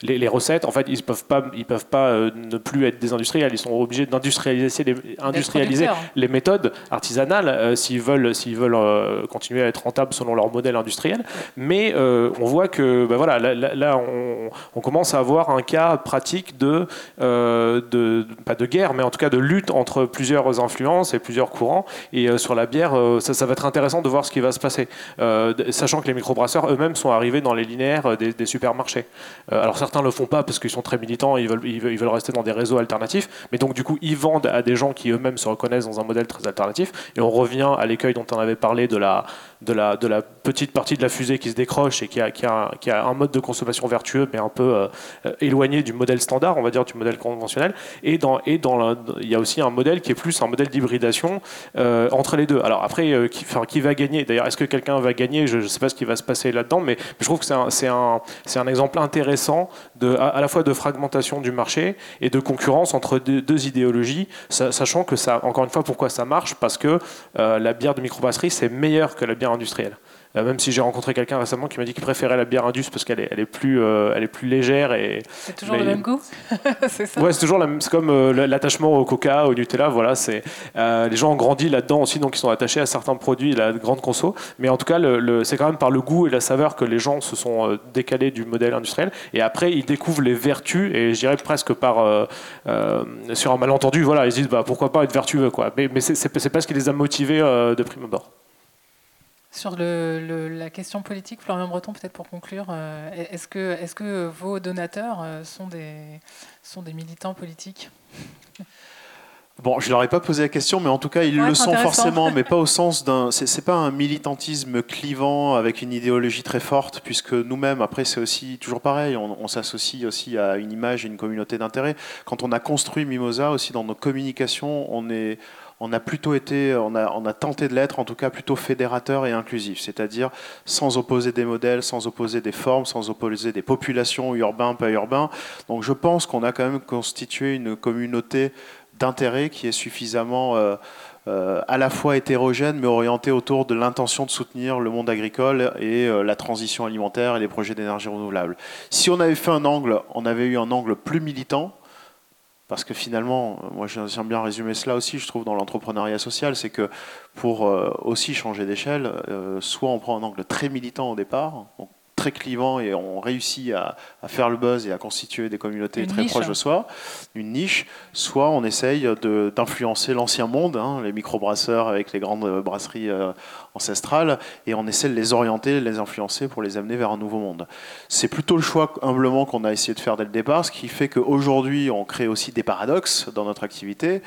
les, recettes, en fait, ils peuvent pas, ils peuvent pas ne plus être des industriels. Ils sont obligés d'industrialiser les, industrialiser les méthodes artisanales s'ils veulent, s'ils veulent continuer à être rentables selon leur modèle industriel. Mais on voit que, ben voilà, là, on, on, commence à avoir un cas pratique de, de, pas de guerre, mais en tout cas de lutte entre plusieurs influences et plusieurs courants. Et sur la bière, ça, ça va être intéressant de voir ce qui va se passer, euh, sachant que les microbrasseurs eux-mêmes sont arrivés dans les linéaires euh, des, supermarchés. Euh, alors certains le font pas parce qu'ils sont très militants, ils veulent, ils veulent, rester dans des réseaux alternatifs, mais donc du coup ils vendent à des gens qui eux-mêmes se reconnaissent dans un modèle très alternatif. Et on revient à l'écueil dont on avait parlé de la, de la, de la petite partie de la fusée qui se décroche et qui a, qui a, qui a un mode de consommation vertueux, mais un peu éloigné du modèle standard, on va dire, du modèle conventionnel. Et, dans, et dans il y a aussi un modèle qui est plus un modèle d'hybridation entre les deux. Alors après, qui, qui va gagner? D'ailleurs, est-ce que quelqu'un va gagner? Je ne sais pas ce qui va se passer là-dedans, mais je trouve que c'est un, un, exemple intéressant à, la fois de fragmentation du marché et de concurrence entre deux, idéologies, sachant que ça, encore une fois, pourquoi ça marche? Parce que euh, la bière de microbrasserie, c'est meilleur que la bière industrielle. Euh, même si j'ai rencontré quelqu'un récemment qui m'a dit qu'il préférait la bière Indus parce qu'elle est, elle est, plus, euh, elle est plus légère. Et, c'est toujours le même goût C'est ça Ouais, c'est toujours la c'est comme euh, l'attachement au coca, au Nutella. Voilà, c'est, les gens ont grandi là-dedans aussi, donc ils sont attachés à certains produits, la grande conso. Mais en tout cas, le, c'est quand même par le goût et la saveur que les gens se sont décalés du modèle industriel. Et après, ils découvrent les vertus, et je dirais presque par, sur un malentendu, voilà, ils disent bah, pourquoi pas être vertueux. Quoi. Mais, mais c'est, c'est pas ce qui les a motivés de prime abord. Sur le, la question politique, Florian Breton, peut-être pour conclure, euh, est-ce que, est que vos donateurs euh, sont des, sont des militants politiques? Bon, je ne leur ai pas posé la question, mais en tout cas, ils le sont forcément, mais pas au sens d'un. C'est pas un militantisme clivant avec une idéologie très forte, puisque nous-mêmes, après, c'est aussi toujours pareil, on, on s'associe aussi à une image et une communauté d'intérêt. Quand on a construit Mimosa, aussi dans nos communications, on est on a plutôt été, on a, tenté de l'être, en tout cas plutôt fédérateur et inclusif, c'est-à-dire sans opposer des modèles, sans opposer des formes, sans opposer des populations urbains, pas urbains. Donc je pense qu'on a quand même constitué une communauté d'intérêt qui est suffisamment euh, euh, à la fois hétérogène, mais orientée autour de l'intention de soutenir le monde agricole et euh, la transition alimentaire et les projets d'énergie renouvelable. Si on avait fait un angle, on avait eu un angle plus militant, parce que finalement, moi j'aime bien résumer cela aussi, je trouve, dans l'entrepreneuriat social, c'est que pour euh, aussi changer d'échelle, euh, soit on prend un angle très militant au départ, très clivant et on réussit à, faire le buzz et à constituer des communautés très proches de soi, une niche, soit on essaye d'influencer l'ancien monde, hein, les microbrasseurs avec les grandes brasseries euh, ancestrales, et on essaie de les orienter, de les influencer pour les amener vers un nouveau monde. C'est plutôt le choix humblement qu'on a essayé de faire dès le départ, ce qui fait qu'aujourd'hui on crée aussi des paradoxes dans notre activité,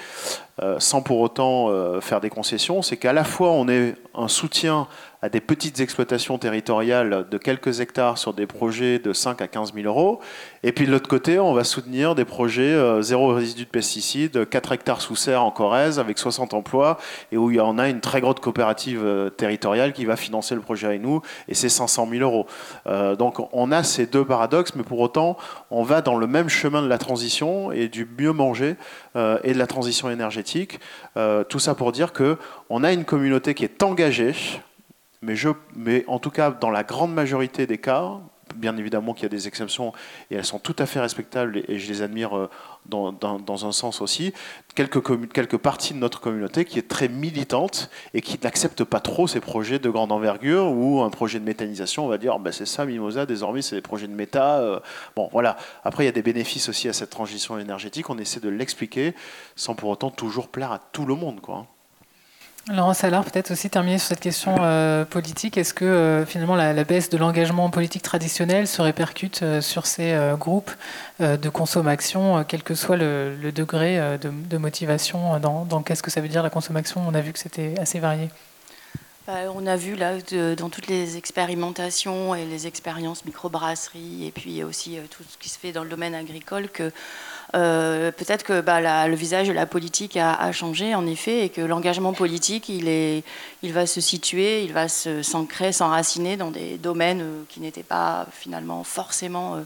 euh, sans pour autant euh, faire des concessions, c'est qu'à la fois on est un soutien à des petites exploitations territoriales de quelques hectares sur des projets de 5 à 15 000 euros. Et puis de l'autre côté, on va soutenir des projets euh, zéro résidu de pesticides, 4 hectares sous serre en Corrèze avec 60 emplois et où il y en a une très grande coopérative euh, territoriale qui va financer le projet avec nous et c'est 500 000 euros. Euh, donc on a ces deux paradoxes, mais pour autant, on va dans le même chemin de la transition et du mieux manger et de la transition énergétique. tout ça pour dire que on a une communauté qui est engagée mais, je, mais en tout cas, dans la grande majorité des cas, bien évidemment qu'il y a des exceptions et elles sont tout à fait respectables et, je les admire euh, dans, dans, un sens aussi, quelques, quelques parties de notre communauté qui est très militante et qui n'accepte pas trop ces projets de grande envergure ou un projet de méthanisation, on va dire, ben c'est ça Mimosa, désormais c'est des projets de méta. Euh. bon, voilà. Après, il y a des bénéfices aussi à cette transition énergétique, on essaie de l'expliquer sans pour autant toujours plaire à tout le monde. Quoi. Laurent Salard, peut-être aussi terminer sur cette question euh, politique. Est-ce que euh, finalement la, baisse de l'engagement politique traditionnel se répercute euh, sur ces groupes de consommation, quel que soit le, degré de, motivation dans, qu'est-ce que ça veut dire la consommation? On a vu que c'était assez varié. Bah, on a vu là dans toutes les expérimentations et les expériences microbrasserie et puis aussi tout ce qui se fait dans le domaine agricole que peut-être que bah, le visage de la politique a, changé, en effet, et que l'engagement politique, il, va se situer, il va s'ancrer, s'enraciner dans des domaines euh, qui n'étaient pas finalement forcément euh,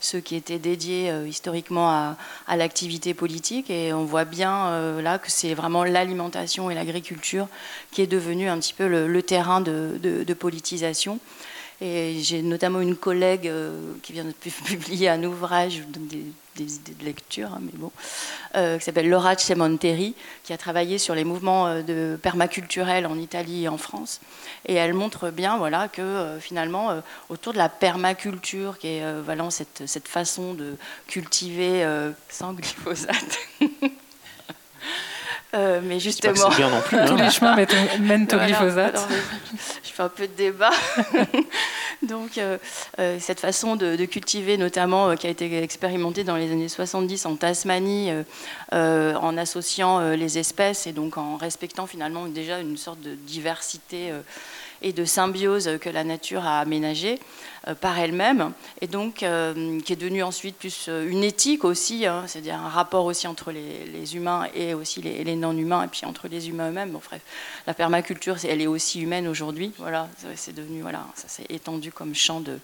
ceux qui étaient dédiés historiquement à, l'activité politique. Et on voit bien là que c'est vraiment l'alimentation et l'agriculture qui est devenu un petit peu le, terrain de, politisation. Et j'ai notamment une collègue qui vient de publier un ouvrage, des idées de lecture, hein, mais bon, euh, qui s'appelle Laura Cemonteri, qui a travaillé sur les mouvements euh, de permaculturel en Italie et en France. Et elle montre bien voilà, que euh, finalement, autour de la permaculture, qui est voilà, cette, cette, façon de cultiver sans glyphosate, mais justement, bien non plus, hein. tous les chemins mènent au glyphosate. je fais un peu de débat. Donc euh, euh, cette façon de, cultiver, notamment euh, qui a été expérimentée dans les années 70 en Tasmanie, en associant les espèces et donc en respectant finalement déjà une sorte de diversité et de symbiose que la nature a aménagée euh, par elle-même, et donc euh, qui est devenue ensuite plus euh, une éthique aussi, hein, c'est-à-dire un rapport aussi entre les, humains et aussi les, non-humains, et puis entre les humains eux-mêmes. Bon, bref, la permaculture, elle est aussi humaine aujourd'hui. Voilà, c'est devenu, voilà, ça s'est étendu comme champ de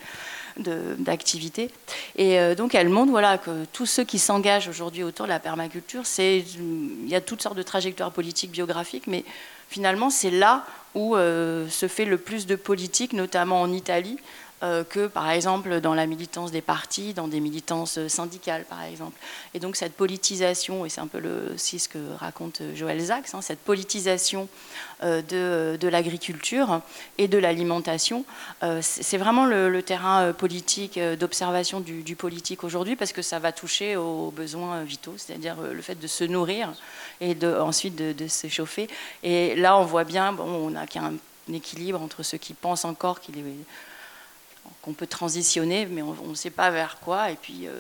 d'activité. Et donc elle montre voilà, que tous ceux qui s'engagent aujourd'hui autour de la permaculture, il y a toutes sortes de trajectoires politiques, biographiques, mais finalement c'est là où se fait le plus de politique, notamment en Italie, euh, que, par exemple, dans la militance des partis, dans des militances syndicales, par exemple. Et donc cette politisation, et c'est un peu aussi ce que raconte Joël Zax, hein, cette politisation euh, de, de l'agriculture et de l'alimentation, euh, c'est vraiment le, terrain politique, d'observation du, politique aujourd'hui, parce que ça va toucher aux besoins vitaux, c'est-à-dire le fait de se nourrir et ensuite de, de s'échauffer. Et là, on voit bien, bon, on a qu'un équilibre entre ceux qui pensent encore qu'il est qu'on peut transitionner, mais on ne sait pas vers quoi. Et puis, euh,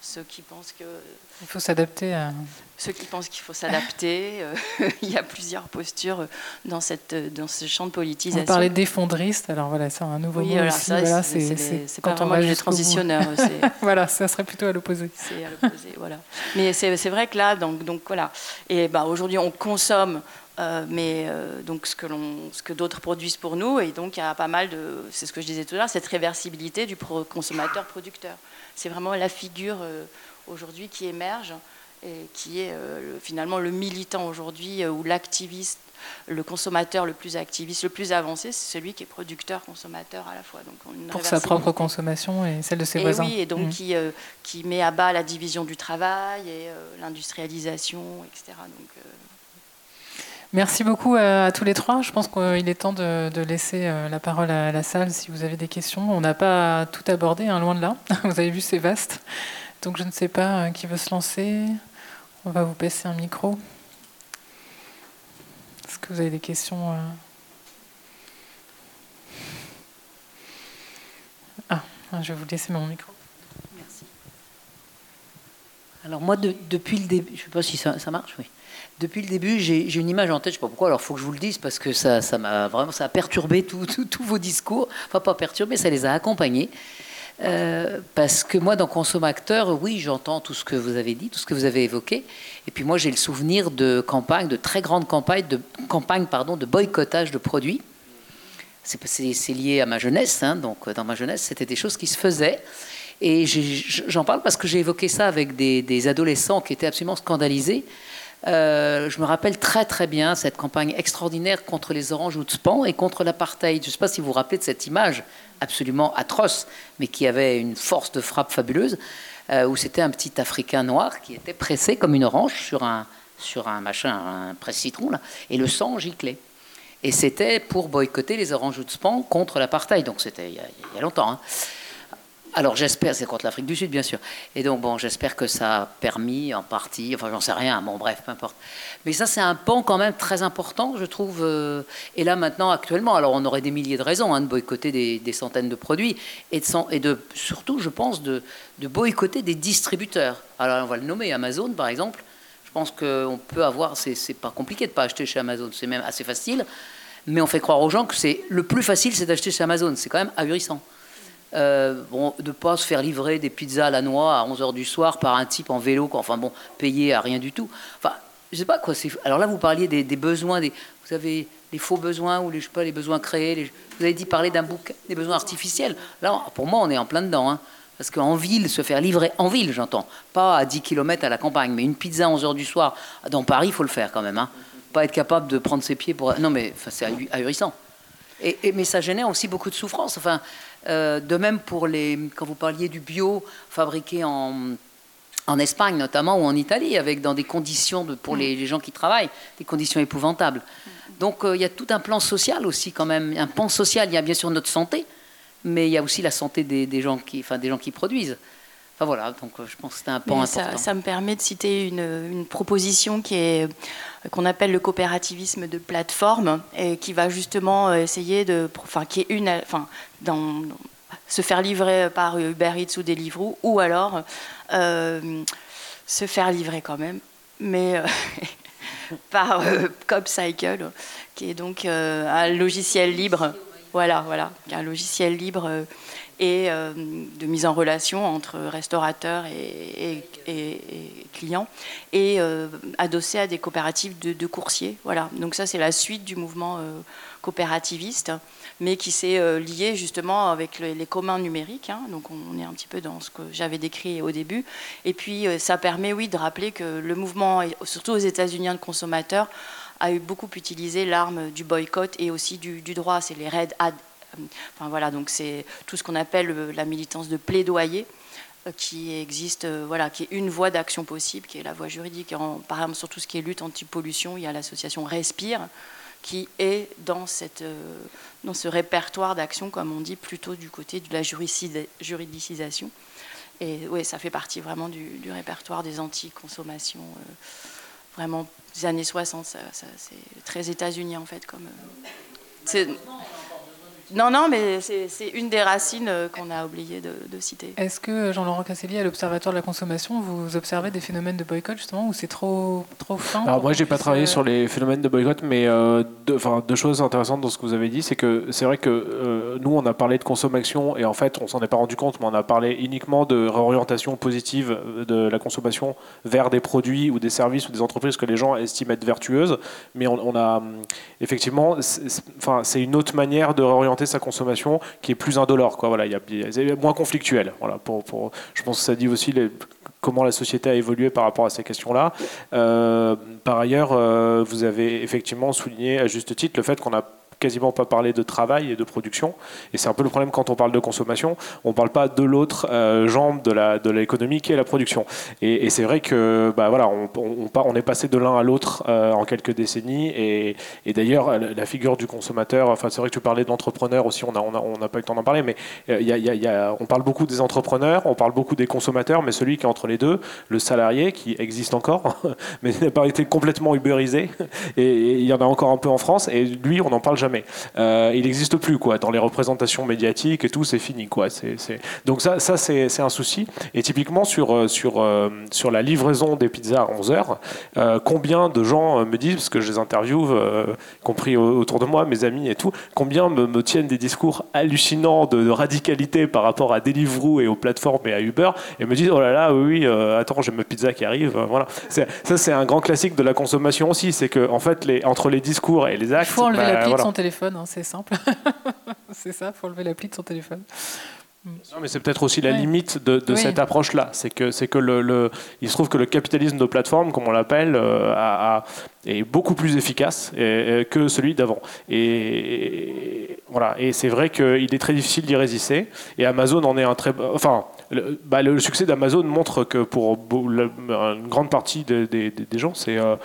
ceux qui pensent que... Il faut s'adapter à... Ceux qui pensent qu'il faut s'adapter, euh, il y a plusieurs postures dans, cette, dans ce champ de politisation. On parlait d'effondriste, alors voilà, c'est un nouveau oui, mot aussi. Voilà, c'est pas vraiment les transitionneurs. voilà, ça serait plutôt à l'opposé. C'est à l'opposé, voilà. Mais c'est vrai que là, donc, donc voilà. Et bah, aujourd'hui, on consomme euh, mais euh, donc ce que, ce que d'autres produisent pour nous, et donc il y a pas mal de, c'est ce que je disais tout à l'heure, cette réversibilité du consommateur-producteur. C'est vraiment la figure euh, aujourd'hui qui émerge et qui est finalement le militant aujourd'hui ou l'activiste, le consommateur le plus activiste, le plus avancé, c'est celui qui est producteur-consommateur à la fois. Donc pour sa propre consommation et celle de ses voisins. Oui, et donc mmh. qui, qui met à bas la division du travail et l'industrialisation, etc. Donc, Merci beaucoup à, tous les trois. Je pense qu'il est temps de, laisser euh, la parole à la salle si vous avez des questions. On n'a pas tout abordé, hein, loin de là. Vous avez vu, c'est vaste. Donc je ne sais pas euh, qui veut se lancer. On va vous passer un micro. Est-ce que vous avez des questions euh? Ah, je vais vous laisser mon micro. Merci. Alors moi, depuis le début, je ne sais pas si ça, ça marche, oui. Depuis le début, j'ai une image en tête, je ne sais pas pourquoi, alors il faut que je vous le dise, parce que ça, m'a vraiment ça a perturbé tous vos discours. Enfin, pas perturbé, ça les a accompagnés. Euh, parce que moi, dans Consommateur, oui, j'entends tout ce que vous avez dit, tout ce que vous avez évoqué. Et puis moi, j'ai le souvenir de campagnes, de très grandes campagnes, de campagnes pardon, de boycottage de produits. C'est lié à ma jeunesse, hein, donc dans ma jeunesse, c'était des choses qui se faisaient. Et j'en parle parce que j'ai évoqué ça avec des, adolescents qui étaient absolument scandalisés euh, je me rappelle très très bien cette campagne extraordinaire contre les oranges ou de Span et contre l'apartheid. Je ne sais pas si vous vous rappelez de cette image absolument atroce, mais qui avait une force de frappe fabuleuse, euh, où c'était un petit Africain noir qui était pressé comme une orange sur un, sur un machin, un presse-citron, et le sang giclait. Et c'était pour boycotter les oranges ou de Span contre l'apartheid. Donc c'était il, y a longtemps. Hein. Alors j'espère, c'est contre l'Afrique du Sud bien sûr. Et donc bon, j'espère que ça a permis en partie, enfin j'en sais rien, bon bref, peu importe. Mais ça c'est un pan quand même très important, je trouve. Euh, et là maintenant, actuellement, alors on aurait des milliers de raisons hein, de boycotter des, centaines de produits et de, surtout, je pense, de, boycotter des distributeurs. Alors on va le nommer Amazon par exemple. Je pense qu'on peut avoir, c'est pas compliqué de pas acheter chez Amazon, c'est même assez facile. Mais on fait croire aux gens que c'est le plus facile, c'est d'acheter chez Amazon. C'est quand même ahurissant. Euh, de ne pas se faire livrer des pizzas à la noix à 11h du soir par un type en vélo, quoi. enfin bon, payé à rien du tout. Enfin, je sais pas quoi. Alors là, vous parliez des, besoins, des, vous avez les faux besoins ou les, je sais pas, les besoins créés. vous avez dit parler d'un bouquin, des besoins artificiels. Là, pour moi, on est en plein dedans. Hein. Parce qu'en ville, se faire livrer, en ville, j'entends, pas à 10 km à la campagne, mais une pizza à 11h du soir, dans Paris, il faut le faire quand même. Hein. Pas être capable de prendre ses pieds pour. Non, mais c'est ahurissant. Et, mais ça génère aussi beaucoup de souffrance. Enfin, euh, de même pour les, quand vous parliez du bio fabriqué en, en Espagne notamment ou en Italie, avec dans des conditions de, pour les, gens qui travaillent, des conditions épouvantables. Donc euh, il y a tout un plan social aussi quand même, un pan social. Il y a bien sûr notre santé, mais il y a aussi la santé des, gens, qui, enfin, des gens qui produisent. Enfin voilà, donc euh, je pense que c'est un pan important. Ça, me permet de citer une, une proposition qui est qu'on appelle le coopérativisme de plateforme et qui va justement essayer de, enfin, qui est une, enfin, dans, se faire livrer par Uber Eats ou Deliveroo, ou alors euh, se faire livrer quand même, mais euh, par euh, CopCycle, qui est donc un logiciel libre. Voilà, voilà, un logiciel libre et de mise en relation entre restaurateurs et, clients, et adossé à des coopératives de, coursiers. Voilà, donc ça c'est la suite du mouvement coopérativiste mais qui s'est euh, lié justement avec les, communs numériques. Hein. donc on est un petit peu dans ce que j'avais décrit au début. Et puis euh, ça permet, oui, de rappeler que le mouvement, surtout aux États-Unis de consommateurs, a eu beaucoup utilisé l'arme du boycott et aussi du, droit. C'est les Red Ad. Euh, enfin voilà, donc c'est tout ce qu'on appelle la militance de plaidoyer qui existe, voilà, qui est une voie d'action possible, qui est la voie juridique. par exemple, sur tout ce qui est lutte anti-pollution, il y a l'association Respire, qui est dans, cette, euh, dans ce répertoire d'action, comme on dit, plutôt du côté de la juridicisation. Et oui, ça fait partie vraiment du, répertoire des anti-consommations, euh, vraiment des années 60. c'est très États-Unis, en fait. Comme, euh, non, non, mais c'est une des racines euh, qu'on a oublié de, citer. Est-ce que, Jean-Laurent Casselli, à l'Observatoire de la consommation, vous observez des phénomènes de boycott, justement, ou c'est trop, trop fin Alors, moi, je n'ai pas travaillé sur les phénomènes de boycott, mais euh, deux, deux, choses intéressantes dans ce que vous avez dit, c'est que c'est vrai que euh, nous, on a parlé de consommation, et en fait, on s'en est pas rendu compte, mais on a parlé uniquement de réorientation positive de la consommation vers des produits ou des services ou des entreprises que les gens estiment être vertueuses. Mais on, on a, effectivement, c'est une autre manière de réorienter sa consommation qui est plus indolore. Quoi. Voilà, il y a, moins conflictuel. Voilà, pour, pour, je pense que ça dit aussi comment la société a évolué par rapport à ces questions-là. Euh, par ailleurs, euh, vous avez effectivement souligné à juste titre le fait qu'on a quasiment pas parler de travail et de production. Et c'est un peu le problème quand on parle de consommation. On ne parle pas de l'autre euh, jambe de la de l'économie qui est la production. Et, c'est vrai que bah voilà, on, on, on est passé de l'un à l'autre euh, en quelques décennies. Et, et d'ailleurs, la figure du consommateur. Enfin, c'est vrai que tu parlais de l'entrepreneur aussi. On n'a on a, on a pas eu le temps d'en parler, mais euh, y a, on parle beaucoup des entrepreneurs, on parle beaucoup des consommateurs, mais celui qui est entre les deux, le salarié, qui existe encore, mais n'a pas été complètement ubérisé. Et il y en a encore un peu en France. Et lui, on n'en parle jamais euh, il n'existe plus quoi. Dans les représentations médiatiques et tout, c'est fini quoi. C'est, Donc ça, ça c'est, un souci. Et typiquement sur, euh, sur, euh, sur la livraison des pizzas à 11 heures, combien de gens me disent, parce que je les interviewe, compris autour de moi, mes amis et tout, combien me, tiennent des discours hallucinants de, radicalité par rapport à Deliveroo et aux plateformes et à Uber, et me disent oh là là, oui, attends, j'ai ma pizza qui arrive. voilà. ça, c'est un grand classique de la consommation aussi, c'est que en fait, les, entre les discours et les actes, il faut enlever bah, la téléphone, hein, c'est simple. c'est ça, il faut lever l'appli de son téléphone. Non, mais c'est peut-être aussi la limite de, cette approche-là. C'est que, c'est que le, il se trouve que le capitalisme de plateforme, comme on l'appelle, euh, est beaucoup plus efficace que celui d'avant. Et, voilà. Et c'est vrai qu'il est très difficile d'y résister. Et Amazon en est un très. Enfin, le, bah, le succès d'Amazon montre que pour une grande partie des, gens, c'est, euh,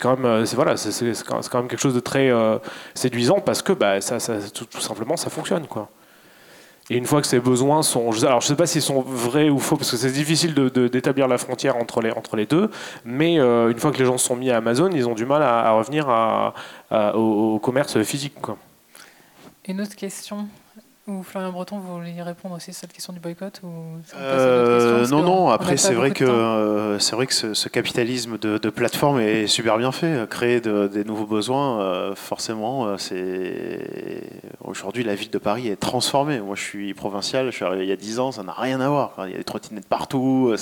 quand même, c'est, voilà, c'est, quand même quelque chose de très euh, séduisant parce que bah, ça, tout, simplement, ça fonctionne, quoi. Et une fois que ces besoins sont... Alors je ne sais pas s'ils sont vrais ou faux, parce que c'est difficile d'établir la frontière entre les, entre les deux, mais euh, une fois que les gens sont mis à Amazon, ils ont du mal à, revenir à, au, commerce physique. Quoi. Une autre question? Ou Florian Breton, vous voulez répondre aussi à cette question du boycott ou euh, Non, non. Après, c'est vrai, que euh, c'est vrai que ce, capitalisme de, plateforme est super bien fait. Créer des nouveaux besoins, euh, forcément, c'est aujourd'hui la ville de Paris est transformée. Moi, je suis provincial. Je suis arrivé il y a 10 ans. Ça n'a rien à voir. Il y a des trottinettes partout.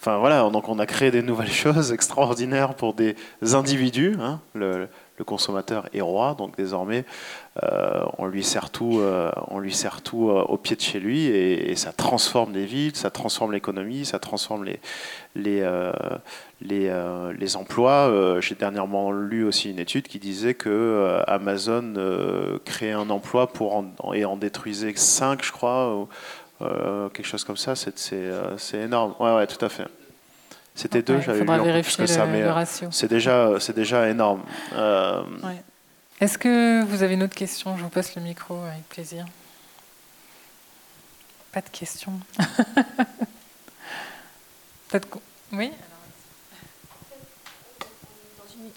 Enfin voilà. Donc, on a créé des nouvelles choses extraordinaires pour des individus. Hein. Le, le consommateur est roi, donc désormais on lui sert tout, on lui sert tout au pied de chez lui et, ça transforme les villes, ça transforme l'économie, ça transforme les, les, les, les emplois. J'ai dernièrement lu aussi une étude qui disait que Amazon créait un emploi pour en, et en détruisait 5, je crois. quelque chose comme ça, c'est énorme. Ouais, ouais, tout à fait. C'était deux, j'avais lu vérifier que ça, mais euh, c'est déjà, c'est déjà énorme. Euh, Est-ce que vous avez une autre question? Je vous passe le micro avec plaisir. Pas de questions. Peut-être oui?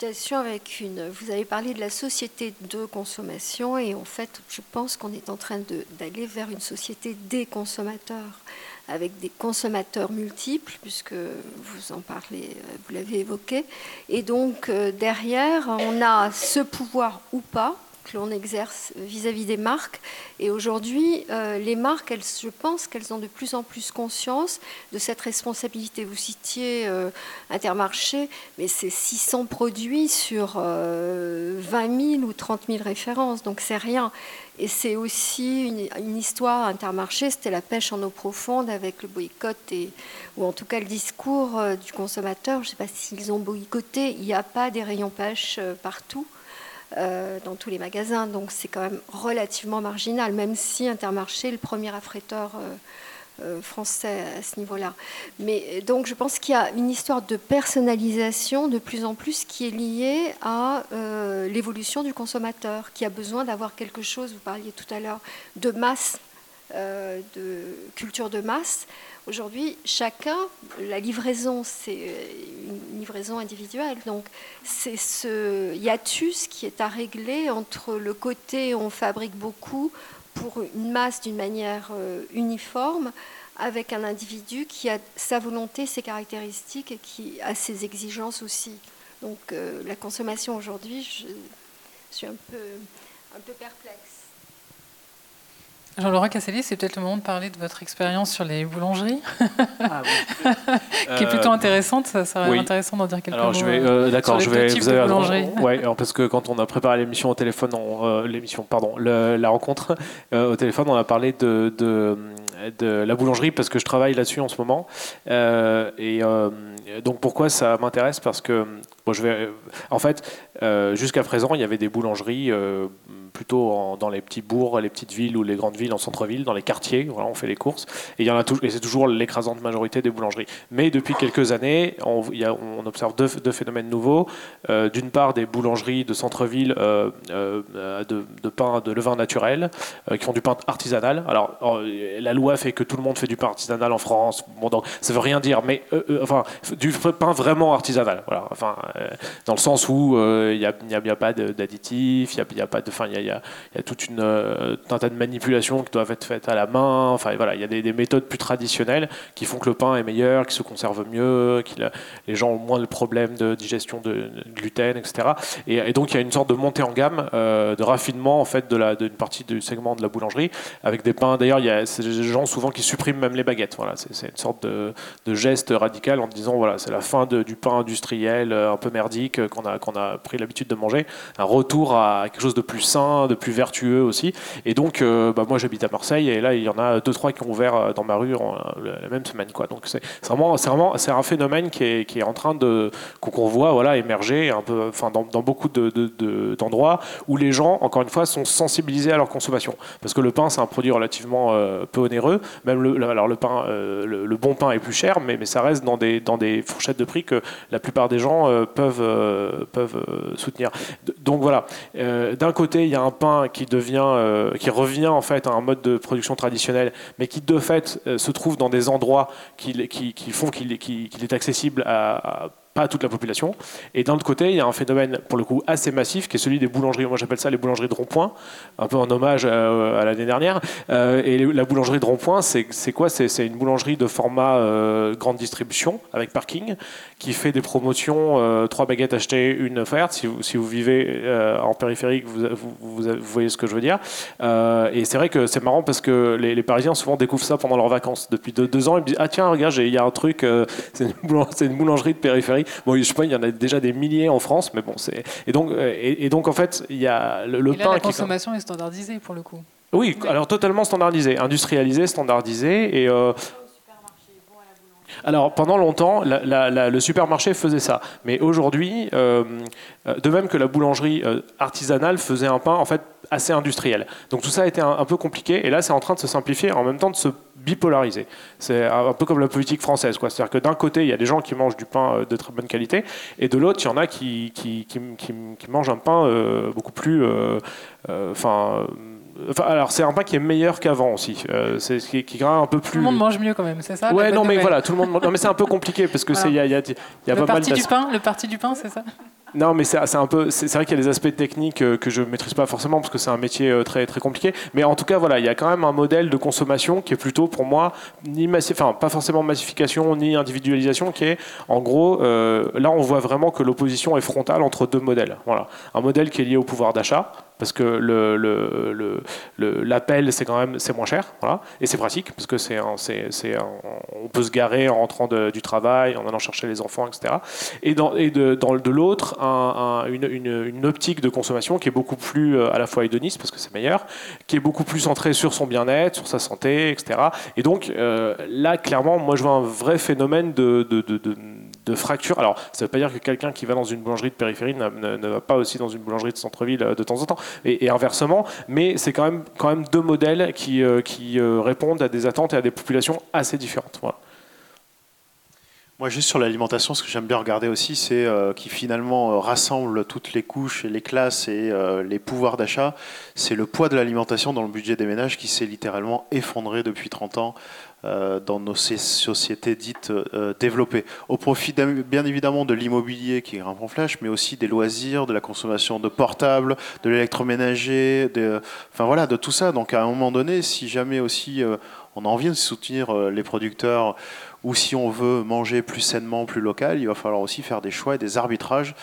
Vous avez parlé de la société de consommation et en fait, je pense qu'on est en train d'aller vers une société des consommateurs avec des consommateurs multiples, puisque vous en parlez, vous l'avez évoqué. Et donc, euh, derrière, on a ce pouvoir ou pas que l'on exerce vis-à-vis des marques. Et aujourd'hui, euh, les marques, elles, je pense qu'elles ont de plus en plus conscience de cette responsabilité. Vous citiez Intermarché, mais c'est 600 produits sur 20 000 ou 30 000 références, donc c'est rien. Et c'est aussi une, histoire intermarché, c'était la pêche en eau profonde avec le boycott, et, ou en tout cas le discours euh, du consommateur. Je ne sais pas s'ils ont boycotté, il n'y a pas des rayons pêche euh, partout. Euh, dans tous les magasins, donc c'est quand même relativement marginal, même si Intermarché est le premier affréteur euh, français à ce niveau-là. Mais donc je pense qu'il y a une histoire de personnalisation de plus en plus qui est liée à euh, l'évolution du consommateur, qui a besoin d'avoir quelque chose, vous parliez tout à l'heure, de masse, euh, de culture de masse. Aujourd'hui, chacun, la livraison, c'est une livraison individuelle. Donc, c'est ce hiatus qui est à régler entre le côté on fabrique beaucoup, pour une masse d'une manière euh, uniforme avec un individu qui a sa volonté, ses caractéristiques et qui a ses exigences aussi. Donc euh, la consommation aujourd'hui, je, suis un peu, un peu perplexe. Jean-Laurent Casselli, c'est peut-être le moment de parler de votre expérience sur les boulangeries, ah, qui est plutôt euh, intéressante. Ça serait intéressant d'en dire quelques alors, mots. Je vais, euh, d'accord, je vais. Vous avez boulangerie. Ouais, alors parce que quand on a préparé l'émission au téléphone, euh, l'émission, pardon, la rencontre au téléphone, on a parlé de, de, de, la boulangerie parce que je travaille là-dessus en ce moment. et donc pourquoi ça m'intéresse? Parce que bon, je vais, en fait, jusqu'à présent, il y avait des boulangeries plutôt dans les petits bourgs, les petites villes ou les grandes villes en centre-ville, dans les quartiers. Voilà, on fait les courses. Et, et c'est toujours l'écrasante majorité des boulangeries. Mais depuis quelques années, on, observe deux, phénomènes nouveaux. Euh, d'une part, des boulangeries de centre-ville euh, euh, de, pain, de levain naturel, qui font du pain artisanal. Alors, la loi fait que tout le monde fait du pain artisanal en France. Bon, donc, ça veut rien dire, mais enfin, du pain vraiment artisanal. Voilà. Enfin, dans le sens où il n'y a, pas d'additifs, il n'y a, pas de, enfin, il y a, toute une, euh, un tas de manipulations qui doivent être faites à la main. Enfin, voilà, il y a des, méthodes plus traditionnelles qui font que le pain est meilleur, qui se conserve mieux, que les gens ont moins de problèmes de digestion de, gluten, etc. Et, donc, il y a une sorte de montée en gamme, euh, de raffinement en fait d'une partie du segment de la boulangerie, avec des pains. D'ailleurs, il y a des gens souvent qui suppriment même les baguettes. Voilà, c'est une sorte de, geste radical en disant voilà, c'est la fin du pain industriel euh, un peu merdique qu'on a, qu'on a pris l'habitude de manger, un retour à quelque chose de plus sain de plus vertueux aussi. Et donc, euh, bah, moi, j'habite à Marseille et là, il y en a deux, trois qui ont ouvert euh, dans ma rue la même semaine. Quoi. Donc, c'est vraiment, c'est vraiment, c'est un phénomène qui est, qui est en train de qu'on voit voilà émerger un peu, enfin, dans, beaucoup de, d'endroits où les gens, encore une fois, sont sensibilisés à leur consommation. Parce que le pain, c'est un produit relativement euh, peu onéreux. Même le, alors le pain, le, bon pain est plus cher, mais, mais ça reste dans des, dans des fourchettes de prix que la plupart des gens peuvent, peuvent soutenir. Donc voilà. D'un côté, il y a un pain qui euh, qui revient en fait à un mode de production traditionnel, mais qui de fait euh, se trouve dans des endroits qui, qui, font qu'il est accessible à pas toute la population. Et d'un autre côté, il y a un phénomène, pour le coup, assez massif, qui est celui des boulangeries. Moi, j'appelle ça les boulangeries de rond-point, un peu en hommage à, l'année dernière. Euh, et la boulangerie de rond-point, c'est quoi? C'est une boulangerie de format euh, grande distribution, avec parking, qui fait des promotions, euh, trois baguettes achetées, une offerte. Si vous, si vous vivez en périphérique, vous, vous, voyez ce que je veux dire. et c'est vrai que c'est marrant parce que les, Parisiens souvent découvrent ça pendant leurs vacances. Depuis deux, ans, ils me disent Ah tiens, regarde, il y a un truc, c'est une, une, boulangerie de périphérie Bon, je sais pas, il y en a déjà des milliers en France, mais bon, c'est et donc et, donc en fait, il y a le, et là, pain. La consommation est standardisée pour le coup. Oui, alors totalement standardisé, industrialisé, standardisé et alors pendant longtemps, le supermarché faisait ça, mais aujourd'hui, euh, euh, de même que la boulangerie euh, artisanale faisait un pain en fait assez industriel. Donc tout ça a été un, peu compliqué, et là c'est en train de se simplifier, en même temps de se bipolariser. C'est un peu comme la politique française, quoi. C'est-à-dire que d'un côté il y a des gens qui mangent du pain de très bonne qualité, et de l'autre il y en a qui, qui, mangent un pain beaucoup plus, enfin alors c'est un pain qui est meilleur qu'avant aussi. Euh, c'est qui, qui un peu plus. Tout le monde mange mieux quand même, c'est ça Ouais, non mais voilà, tout le monde. Non mais c'est un peu compliqué parce que c'est il y a, y a, y a le parti du pain, le parti du pain, c'est ça? Non, mais c'est un peu. C'est vrai qu'il y a des aspects techniques euh, que je maîtrise pas forcément parce que c'est un métier euh, très très compliqué. Mais en tout cas, voilà, il y a quand même un modèle de consommation qui est plutôt pour moi ni enfin pas forcément massification ni individualisation, qui est en gros là on voit vraiment que l'opposition est frontale entre deux modèles. Voilà, un modèle qui est lié au pouvoir d'achat parce que l'appel c'est quand même c'est moins cher voilà. Et c'est pratique parce que c'est, on peut se garer en rentrant du travail en allant chercher les enfants etc et de, l'autre une, une, optique de consommation qui est beaucoup plus euh, à la fois hédoniste parce que c'est meilleur qui est beaucoup plus centrée sur son bien-être sur sa santé etc et donc euh, là clairement moi je vois un vrai phénomène de, de, de, fracture alors ça ne veut pas dire que quelqu'un qui va dans une boulangerie de périphérie ne, va pas aussi dans une boulangerie de centre-ville euh, de temps en temps et, inversement, mais c'est quand même, quand même deux modèles qui, euh, qui euh, répondent à des attentes et à des populations assez différentes. Moi, juste sur l'alimentation, ce que j'aime bien regarder aussi, c'est qui finalement rassemble toutes les couches et les classes et les pouvoirs d'achat. C'est le poids de l'alimentation dans le budget des ménages qui s'est littéralement effondré depuis 30 ans. Euh, dans nos sociétés dites euh, développées, au profit bien évidemment de l'immobilier qui grimpe en flèche, mais aussi des loisirs, de la consommation de portables, de l'électroménager, de, enfin voilà, de tout ça. Donc à un moment donné, si jamais aussi euh, on a envie de soutenir les producteurs ou si on veut manger plus sainement, plus local, il va falloir aussi faire des choix et des arbitrages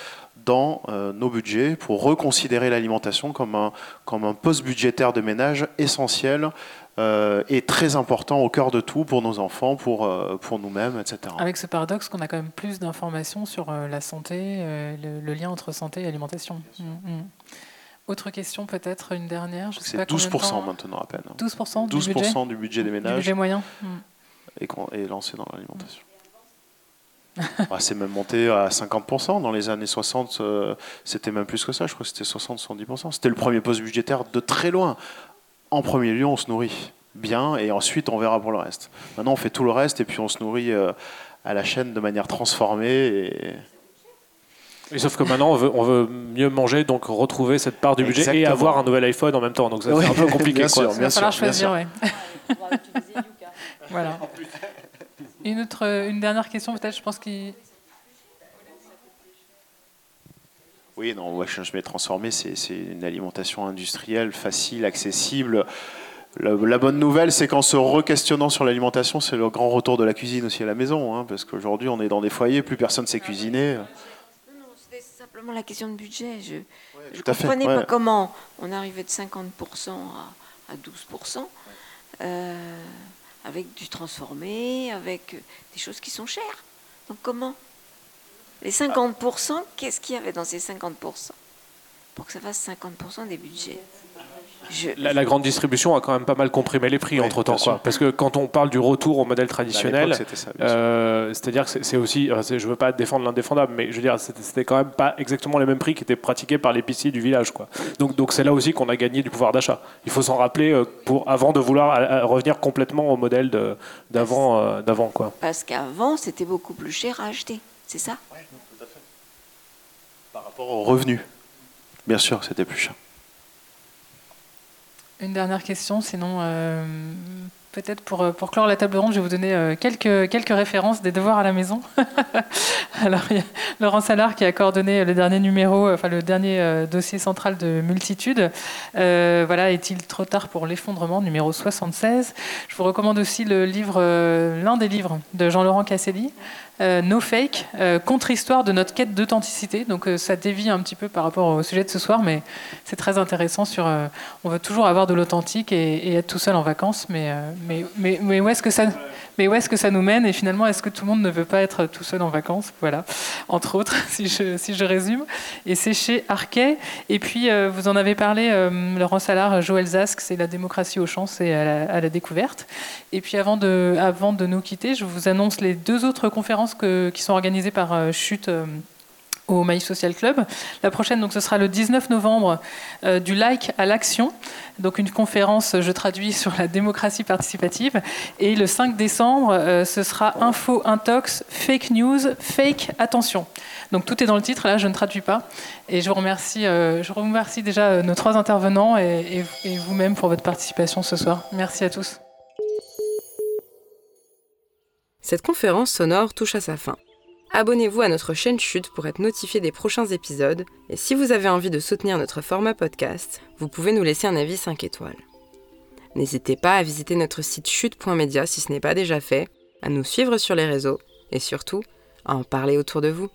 dans nos budgets pour reconsidérer l'alimentation comme un, comme un poste budgétaire de ménage essentiel euh, est très important au cœur de tout pour nos enfants, pour, euh, pour nous-mêmes, etc. Avec ce paradoxe qu'on a quand même plus d'informations sur euh, la santé, le, lien entre santé et alimentation. Mm, mm. Autre question peut-être, une dernière C'est 12% maintenant à peine. 12%, du, 12 budget du budget des ménages. Du budget moyen mm. est, lancé dans l'alimentation. Ah, c'est même monté à 50%. Dans les années 60, c'était même plus que ça. Je crois que c'était 60-70%. C'était le premier poste budgétaire de très loin en premier lieu, on se nourrit bien et ensuite on verra pour le reste. Maintenant, on fait tout le reste et puis on se nourrit euh, à la chaîne de manière transformée. Et... sauf que maintenant, on veut, mieux manger, donc retrouver cette part du budget et avoir un nouvel iPhone en même temps. Donc c'est un peu compliqué. bien sûr, bien sûr, choisir, voilà. Une, autre, une dernière question, peut-être, je pense qu'il. Oui, non, je vais transformer, c'est une alimentation industrielle, facile, accessible. La, bonne nouvelle, c'est qu'en se re-questionnant sur l'alimentation, c'est le grand retour de la cuisine aussi à la maison, hein, parce qu'aujourd'hui, on est dans des foyers, plus personne ne sait cuisiner. Non, non, c'était simplement la question de budget. Je ne comprenais pas comment on arrivait de 50% à, 12%, euh, avec du transformé, avec des choses qui sont chères. Donc comment les 50%, qu'est-ce qu'il y avait dans ces 50% Pour que ça fasse 50% des budgets. La, grande distribution a quand même pas mal comprimé les prix entre temps. Quoi. Parce que quand on parle du retour au modèle traditionnel, euh, c'est-à-dire que c'est aussi, je ne veux pas défendre l'indéfendable, mais je veux dire, c'était quand même pas exactement les mêmes prix qui étaient pratiqués par l'épicier du village. Quoi. Donc donc c'est là aussi qu'on a gagné du pouvoir d'achat. Il faut s'en rappeler euh, pour, avant de vouloir euh, revenir complètement au modèle d'avant. d'avant quoi. Parce qu'avant, c'était beaucoup plus cher à acheter. C'est ça Oui, tout à fait. Par rapport aux revenus. Bien sûr, c'était plus cher. Une dernière question, sinon euh, peut-être pour, euh, pour clore la table ronde, je vais vous donner euh, quelques, quelques références des devoirs à la maison. Alors, il y a Laurent Salard qui a coordonné le dernier numéro, enfin le dernier dossier central de Multitude. voilà, est-il trop tard pour l'effondrement, numéro 76. Je vous recommande aussi le livre, l'un des livres de Jean-Laurent Casselli, euh, no Fake, euh, contre-histoire de notre quête d'authenticité. Donc euh, ça dévie un petit peu par rapport au sujet de ce soir, mais c'est très intéressant sur... on veut toujours avoir de l'authentique et, être tout seul en vacances, mais, mais, mais, mais où est-ce que ça mais où est-ce que ça nous mène Et finalement, est-ce que tout le monde ne veut pas être tout seul en vacances? Voilà, entre autres, si je, si je résume. Et c'est chez Arquet. Et puis, euh, vous en avez parlé, euh, Laurent Salard, Joël Zask, c'est la démocratie aux chances et à la, découverte. Et puis, avant de, avant de nous quitter, je vous annonce les deux autres conférences qui sont organisées par euh, Chute au Maïf Social Club. La prochaine, donc, ce sera le 19 novembre, du like à l'action. Donc une conférence, je traduis, sur la démocratie participative. Et le 5 décembre, euh, ce sera info, intox, fake news, fake attention. Donc tout est dans le titre, là je ne traduis pas. Et je vous remercie, euh, je remercie déjà nos trois intervenants et vous-même pour votre participation ce soir. Merci à tous. Cette conférence sonore touche à sa fin. Abonnez-vous à notre chaîne Chute pour être notifié des prochains épisodes. Et si vous avez envie de soutenir notre format podcast, vous pouvez nous laisser un avis 5 étoiles. N'hésitez pas à visiter notre site chute.media si ce n'est pas déjà fait, à nous suivre sur les réseaux et surtout à en parler autour de vous.